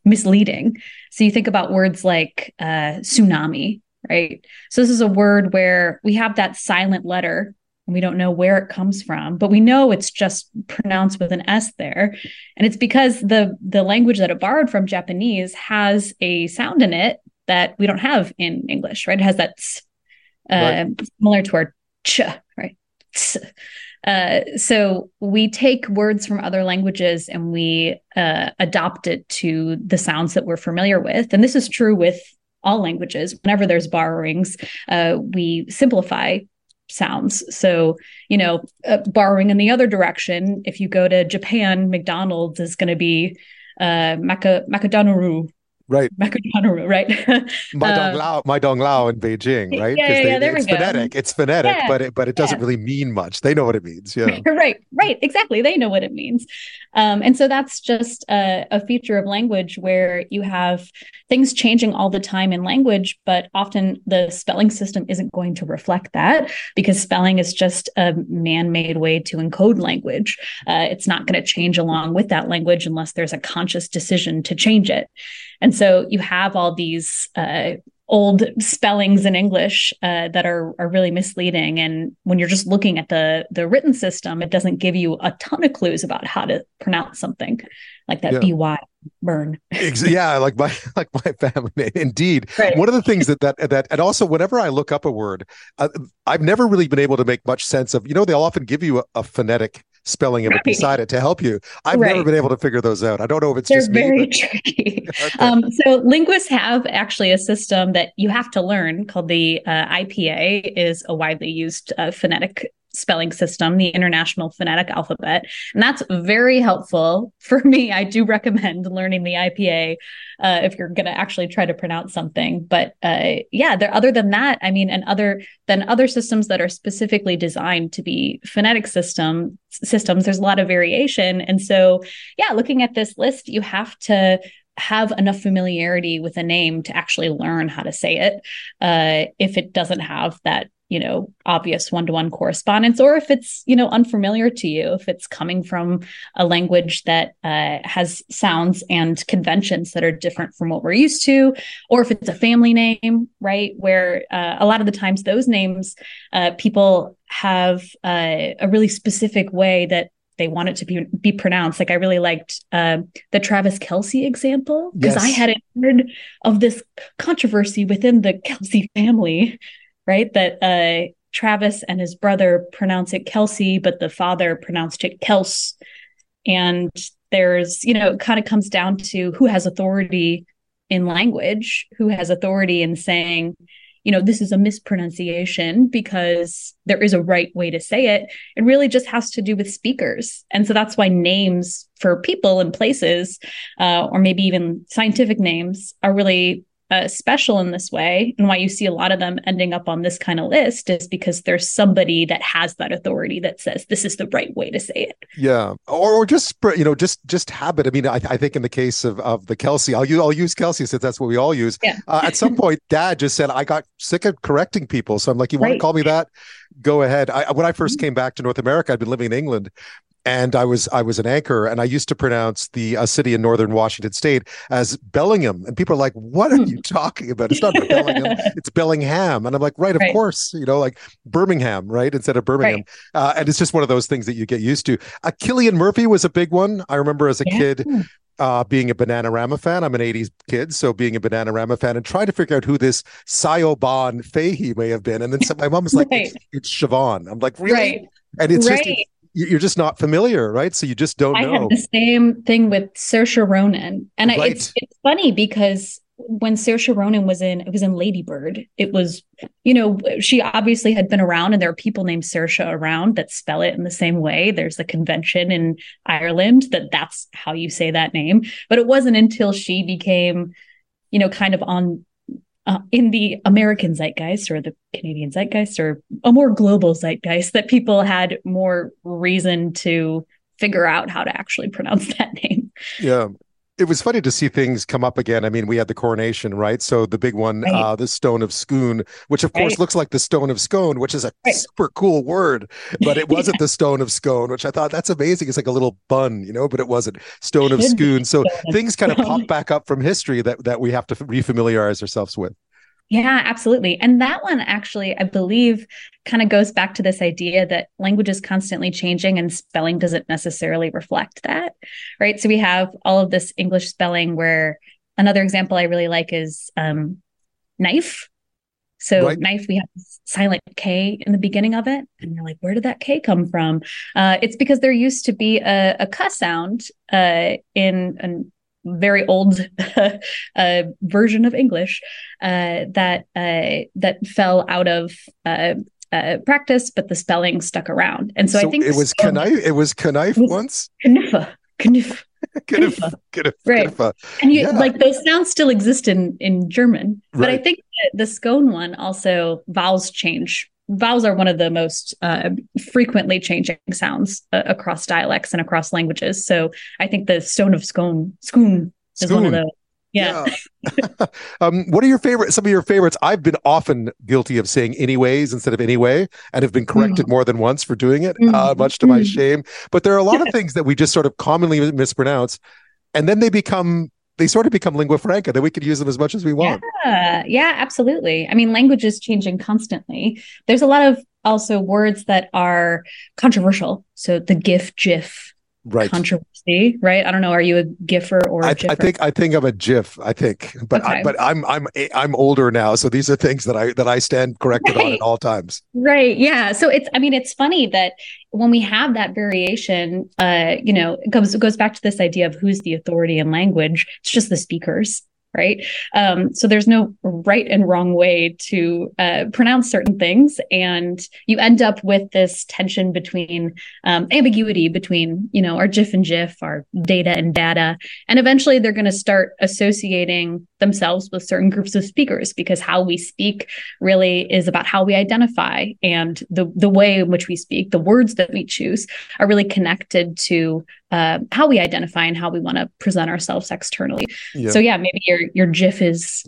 misleading. So you think about words like uh, tsunami right? So this is a word where we have that silent letter we don't know where it comes from but we know it's just pronounced with an s there. And it's because the the language that it borrowed from japanese has a sound in it that we don't have in english right? It has that uh, right. similar to our ch right? Uh, so we take words from other languages and we uh, adopt it to the sounds that we're familiar with. And this is true with all languages. Whenever there's borrowings uh, we simplify sounds. So, you know, uh, borrowing in the other direction, if you go to Japan, McDonald's is going to be uh, Maka, Makadanoru, Right. *laughs* Macadonald, right? *laughs* my dong uh, lao, my dong lao in Beijing, right? Yeah, yeah, they, yeah there it's we go. phonetic. It's phonetic, yeah, but it but it doesn't yeah. really mean much. They know what it means. Yeah. *laughs* right, right, exactly. They know what it means. Um, and so that's just a, a feature of language where you have things changing all the time in language, but often the spelling system isn't going to reflect that because spelling is just a man-made way to encode language. Uh, it's not going to change along with that language unless there's a conscious decision to change it. And so you have all these uh, old spellings in English uh, that are are really misleading. And when you're just looking at the the written system, it doesn't give you a ton of clues about how to pronounce something like that Yeah. by burn. Yeah, like my *laughs* like my family name. Indeed, Right. one of the things that that that and also whenever I look up a word, uh, I've never really been able to make much sense of. You know, they'll often give you a, a phonetic spelling of it beside it to help you. I've never been able to figure those out. I don't know if it's They're just me. very but- tricky. *laughs* Um, so linguists have actually a system that you have to learn called the uh, IPA is a widely used uh, phonetic spelling system, the International Phonetic Alphabet, and that's very helpful for me. I do recommend learning the IPA uh, if you're going to actually try to pronounce something. But uh, yeah, there. Other than that, I mean, and other than other systems that are specifically designed to be phonetic system systems, there's a lot of variation, and so yeah, looking at this list, you have to have enough familiarity with a name to actually learn how to say it. Uh, if it doesn't have that, you know, obvious one to one correspondence, or if it's, you know, unfamiliar to you, if it's coming from a language that uh, has sounds and conventions that are different from what we're used to, or if it's a family name, right? Where uh, a lot of the times those names, uh, people have uh, a really specific way that they want it to be be pronounced. Like I really liked uh, the Travis Kelce example because I hadn't heard of this controversy within the Kelce family, right? That uh, Travis and his brother pronounce it Kelce, but the father pronounced it Kels. And there's, you know, it kind of comes down to who has authority in language, who has authority in saying, you know, this is a mispronunciation because there is a right way to say it. It really just has to do with speakers. And so that's why names for people and places, uh, or maybe even scientific names, are really uh, special in this way. And why you see a lot of them ending up on this kind of list is because there's somebody that has that authority that says this is the right way to say it. Yeah, or, or just you know, just just habit. I mean, I, I think in the case of, of the Kelce, I'll use I'll use Kelce since that's what we all use. Yeah. Uh, at some point, Dad just said I got sick of correcting people, so I'm like, you want Right. to call me that? Go ahead. I, when I 1st came back to North America, I'd been living in England. And I was I was an anchor, and I used to pronounce the a city in northern Washington State as Bellingham, and people are like, "What are you talking about? It's not Bellingham, *laughs* it's Bellingham." And I'm like, "Right, of Right. course, you know, like Birmingham, right, instead of Birmingham." Uh, and it's just one of those things that you get used to. Uh, Cillian Murphy was a big one. I remember as a Yeah. kid uh, being a Bananarama fan. I'm an 80s kid, so being a Bananarama fan and trying to figure out who this Sayoban Fahey may have been. And then some, my mom was like, *laughs* Right. it's, it's Siobhan. I'm like, really? Right. And it's just, Right. you- you're just not familiar, right? So you just don't I know. had the same thing with Saoirse Ronan, and I, it's it's funny because when Saoirse Ronan was in, it was in Ladybird. It was, you know, she obviously had been around, and there are people named Saoirse around that spell it in the same way. There's a convention in Ireland that that's how you say that name, but it wasn't until she became, you know, kind of on. Uh, in the American zeitgeist or the Canadian zeitgeist or a more global zeitgeist, that people had more reason to figure out how to actually pronounce *laughs* that name. Yeah. It was funny to see things come up again. I mean, we had the coronation, right? So the big one, Right. uh, the Stone of Scone, which of course looks like the Stone of Scone, which is a Right. super cool word, but it *laughs* wasn't the Stone of Scone, which I thought that's amazing. It's like a little bun, you know, but it wasn't Stone of Should Scone. So things kind of pop back up from history that that we have to refamiliarize ourselves with. Yeah, absolutely. And that one actually, I believe, kind of goes back to this idea that language is constantly changing and spelling doesn't necessarily reflect that. Right. So we have all of this English spelling where another example I really like is um, knife. So Right. knife, we have silent K in the beginning of it. And you're like, where did that K come from? Uh, it's because there used to be a, sound uh, in an very old *laughs* uh, version of English uh, that uh, that fell out of uh, uh, practice, but the spelling stuck around. And so, I think it was knife. It was knife once. Kniffa, knif. *laughs* Kniff, kniff, Right. And you Yeah. like those sounds still exist in in German, but I think that the scone one also vowels change. Vowels are one of the most uh, frequently changing sounds uh, across dialects and across languages. So I think the stone of scone, scone, is one of Scone. those. Yeah. *laughs* *laughs* um, what are your favorite? Some of your favorites? I've been often guilty of saying anyways instead of anyway, and have been corrected more than once for doing it, uh, Mm. much to my Mm. shame. But there are a lot of things that we just sort of commonly mispronounce, and then they become they sort of become lingua franca that we could use them as much as we want. Yeah, yeah, absolutely. I mean, language is changing constantly. There's a lot of also words that are controversial. So the GIF, GIF, right. controversy, right? I don't know. Are you a GIFer or a I? I think I think I'm a GIF. I think, but I, but I'm I'm I'm older now, so these are things that I that I stand corrected on at all times. Right. Yeah. So it's, I mean, it's funny that when we have that variation, uh, you know, it goes, it goes back to this idea of who's the authority in language. It's just the speakers. Right. Um, so there's no right and wrong way to uh, pronounce certain things. And you end up with this tension between um, ambiguity between, you know, our GIF and GIF, our data and data. And eventually they're going to start associating themselves with certain groups of speakers because how we speak really is about how we identify and the the way in which we speak the words that we choose are really connected to uh, how we identify and how we want to present ourselves externally Yeah. so yeah maybe your your gif is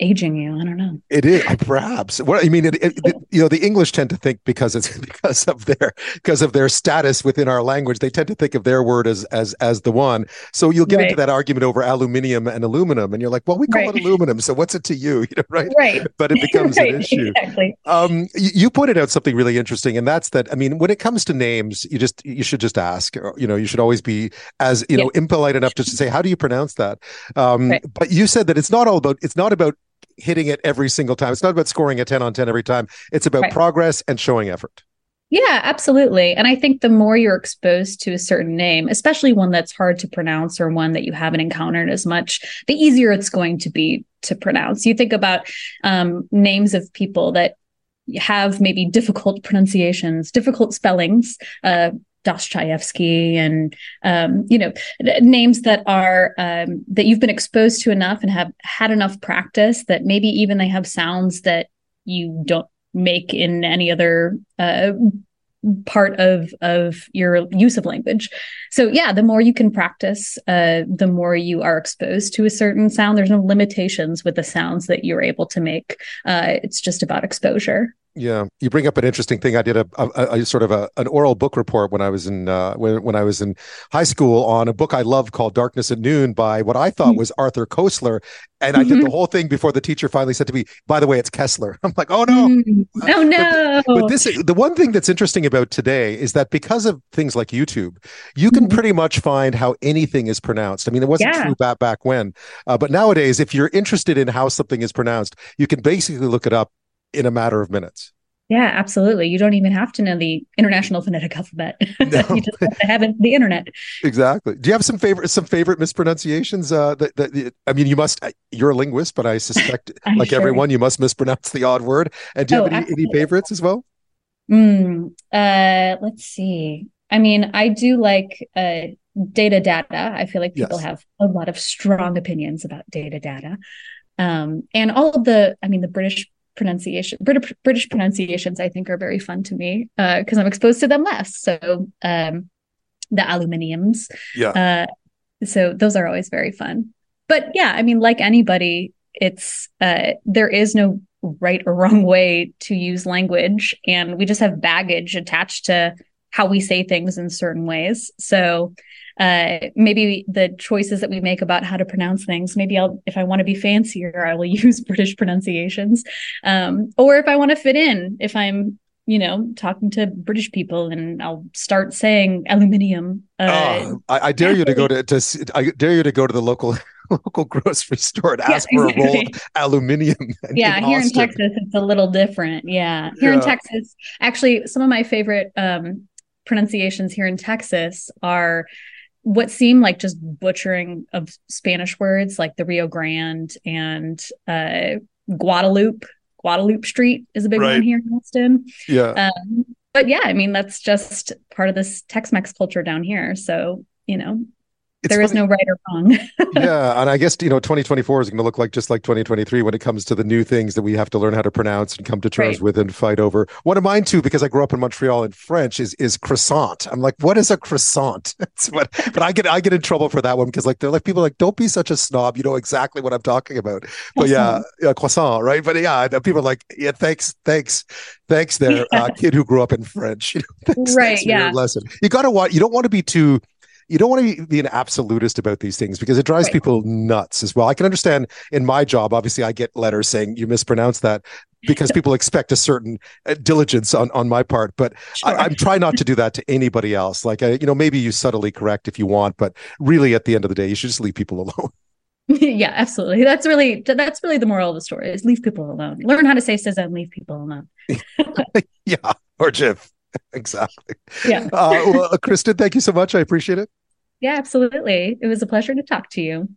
aging you i don't know It is uh, perhaps. What I mean, it, it, it- you know, the English tend to think because it's *laughs* because of their because of their status within our language, they tend to think of their word as as as the one. So you'll get into that argument over aluminium and aluminum, and you're like, well, we call Right. it aluminum, so what's it to you? *laughs* You know, right? right But it becomes *laughs* right, an issue. exactly Um, you, you pointed out something really interesting, and that's that. I mean, when it comes to names, you just you should just ask. or, You know, you should always be as you know impolite enough just to say, "How do you pronounce that?" Um, Right. But you said that it's not all about it's not about hitting it every single time. It's not about scoring a ten on ten every time. It's about Right. progress and showing effort. Yeah, absolutely. And I think the more you're exposed to a certain name, especially one that's hard to pronounce or one that you haven't encountered as much, the easier it's going to be to pronounce. You think about um, names of people that have maybe difficult pronunciations, difficult spellings. Uh, Dostoevsky and um, you know names that are um, that you've been exposed to enough and have had enough practice that maybe even they have sounds that you don't make in any other uh, part of of your use of language. So yeah the more you can practice uh, the more you are exposed to a certain sound. There's no limitations with the sounds that you're able to make. Uh, it's just about exposure Yeah, you bring up an interesting thing. I did a, a, a sort of a, an oral book report when I was in uh, when when I was in high school on a book I loved called Darkness at Noon by what I thought was Arthur Koestler, and I did the whole thing before the teacher finally said to me, "By the way, it's Kessler." *laughs* I'm like, "Oh no!" oh no But this the one thing that's interesting about today is that because of things like YouTube, you can pretty much find how anything is pronounced. I mean, it wasn't Yeah. true back back when, uh, but nowadays, if you're interested in how something is pronounced, you can basically look it up in a matter of minutes. yeah absolutely you don't even have to know the international phonetic alphabet *laughs* you just have to have it, the internet Exactly. Do you have some favorite some favorite mispronunciations? Uh, that, that I mean, you must. You're a linguist, but I suspect, *laughs* like sure. everyone, you must mispronounce the odd word. And do you Oh, have any, any favorites as well? Mm, uh, let's see. I mean, I do like uh, data data. I feel like people Yes. have a lot of strong opinions about data data. Um, and all of the, I mean, the British pronunciation, British British pronunciations, I think are very fun to me because I'm exposed to them less. So um, the aluminiums. Yeah. Uh, so those are always very fun. But yeah, I mean, like anybody, it's uh, there is no right or wrong way to use language, and we just have baggage attached to how we say things in certain ways. So uh, maybe the choices that we make about how to pronounce things, maybe I'll, if I want to be fancier, I will *laughs* use British pronunciations. Um, or if I want to fit in, if I'm, you know, talking to British people and I'll start saying aluminium. Uh, Oh, I, I dare you to go to, to I dare you to go to the local *laughs* local grocery store and Yeah, ask for a roll of aluminium. *laughs* yeah, in here in Texas, it's a little different. Yeah. Here in Texas, actually, some of my favorite um, pronunciations here in Texas are what seemed like just butchering of Spanish words, like the Rio Grande and uh, Guadalupe. Guadalupe Street is a big Right. one here in Austin. Yeah. Um, but yeah, I mean, that's just part of this Tex Mex culture down here. So, you know, It's there is funny- no right or wrong. *laughs* yeah, and I guess you know 2024 is going to look like just like 2023 when it comes to the new things that we have to learn how to pronounce and come to terms Right. with and fight over. One of mine too, because I grew up in Montreal in French, is is croissant. I'm like, what is a croissant? *laughs* What, but I get I get in trouble for that one because like they're like people are like, don't be such a snob. You know exactly what I'm talking about. But yeah, Croissant. yeah, croissant, right? But yeah, people are like, yeah, thanks, thanks, thanks, there, uh, kid who grew up in French. *laughs* You know, thanks, Right, thanks yeah. lesson. You got to want. You don't want to be too you don't want to be an absolutist about these things because it drives right. people nuts as well. I can understand in my job, obviously, I get letters saying you mispronounced that because *laughs* people expect a certain uh, diligence on, on my part. But sure. I, am trying not to do that to anybody else. Like, uh, you know, maybe you subtly correct if you want, but really at the end of the day, you should just leave people alone. *laughs* *laughs* yeah, absolutely. That's really that's really the moral of the story is leave people alone. Learn how to say SZA and leave people alone. yeah, or Jiff. exactly. Yeah. Uh, well, Kristen, thank you so much. I appreciate it. Yeah, absolutely. It was a pleasure to talk to you.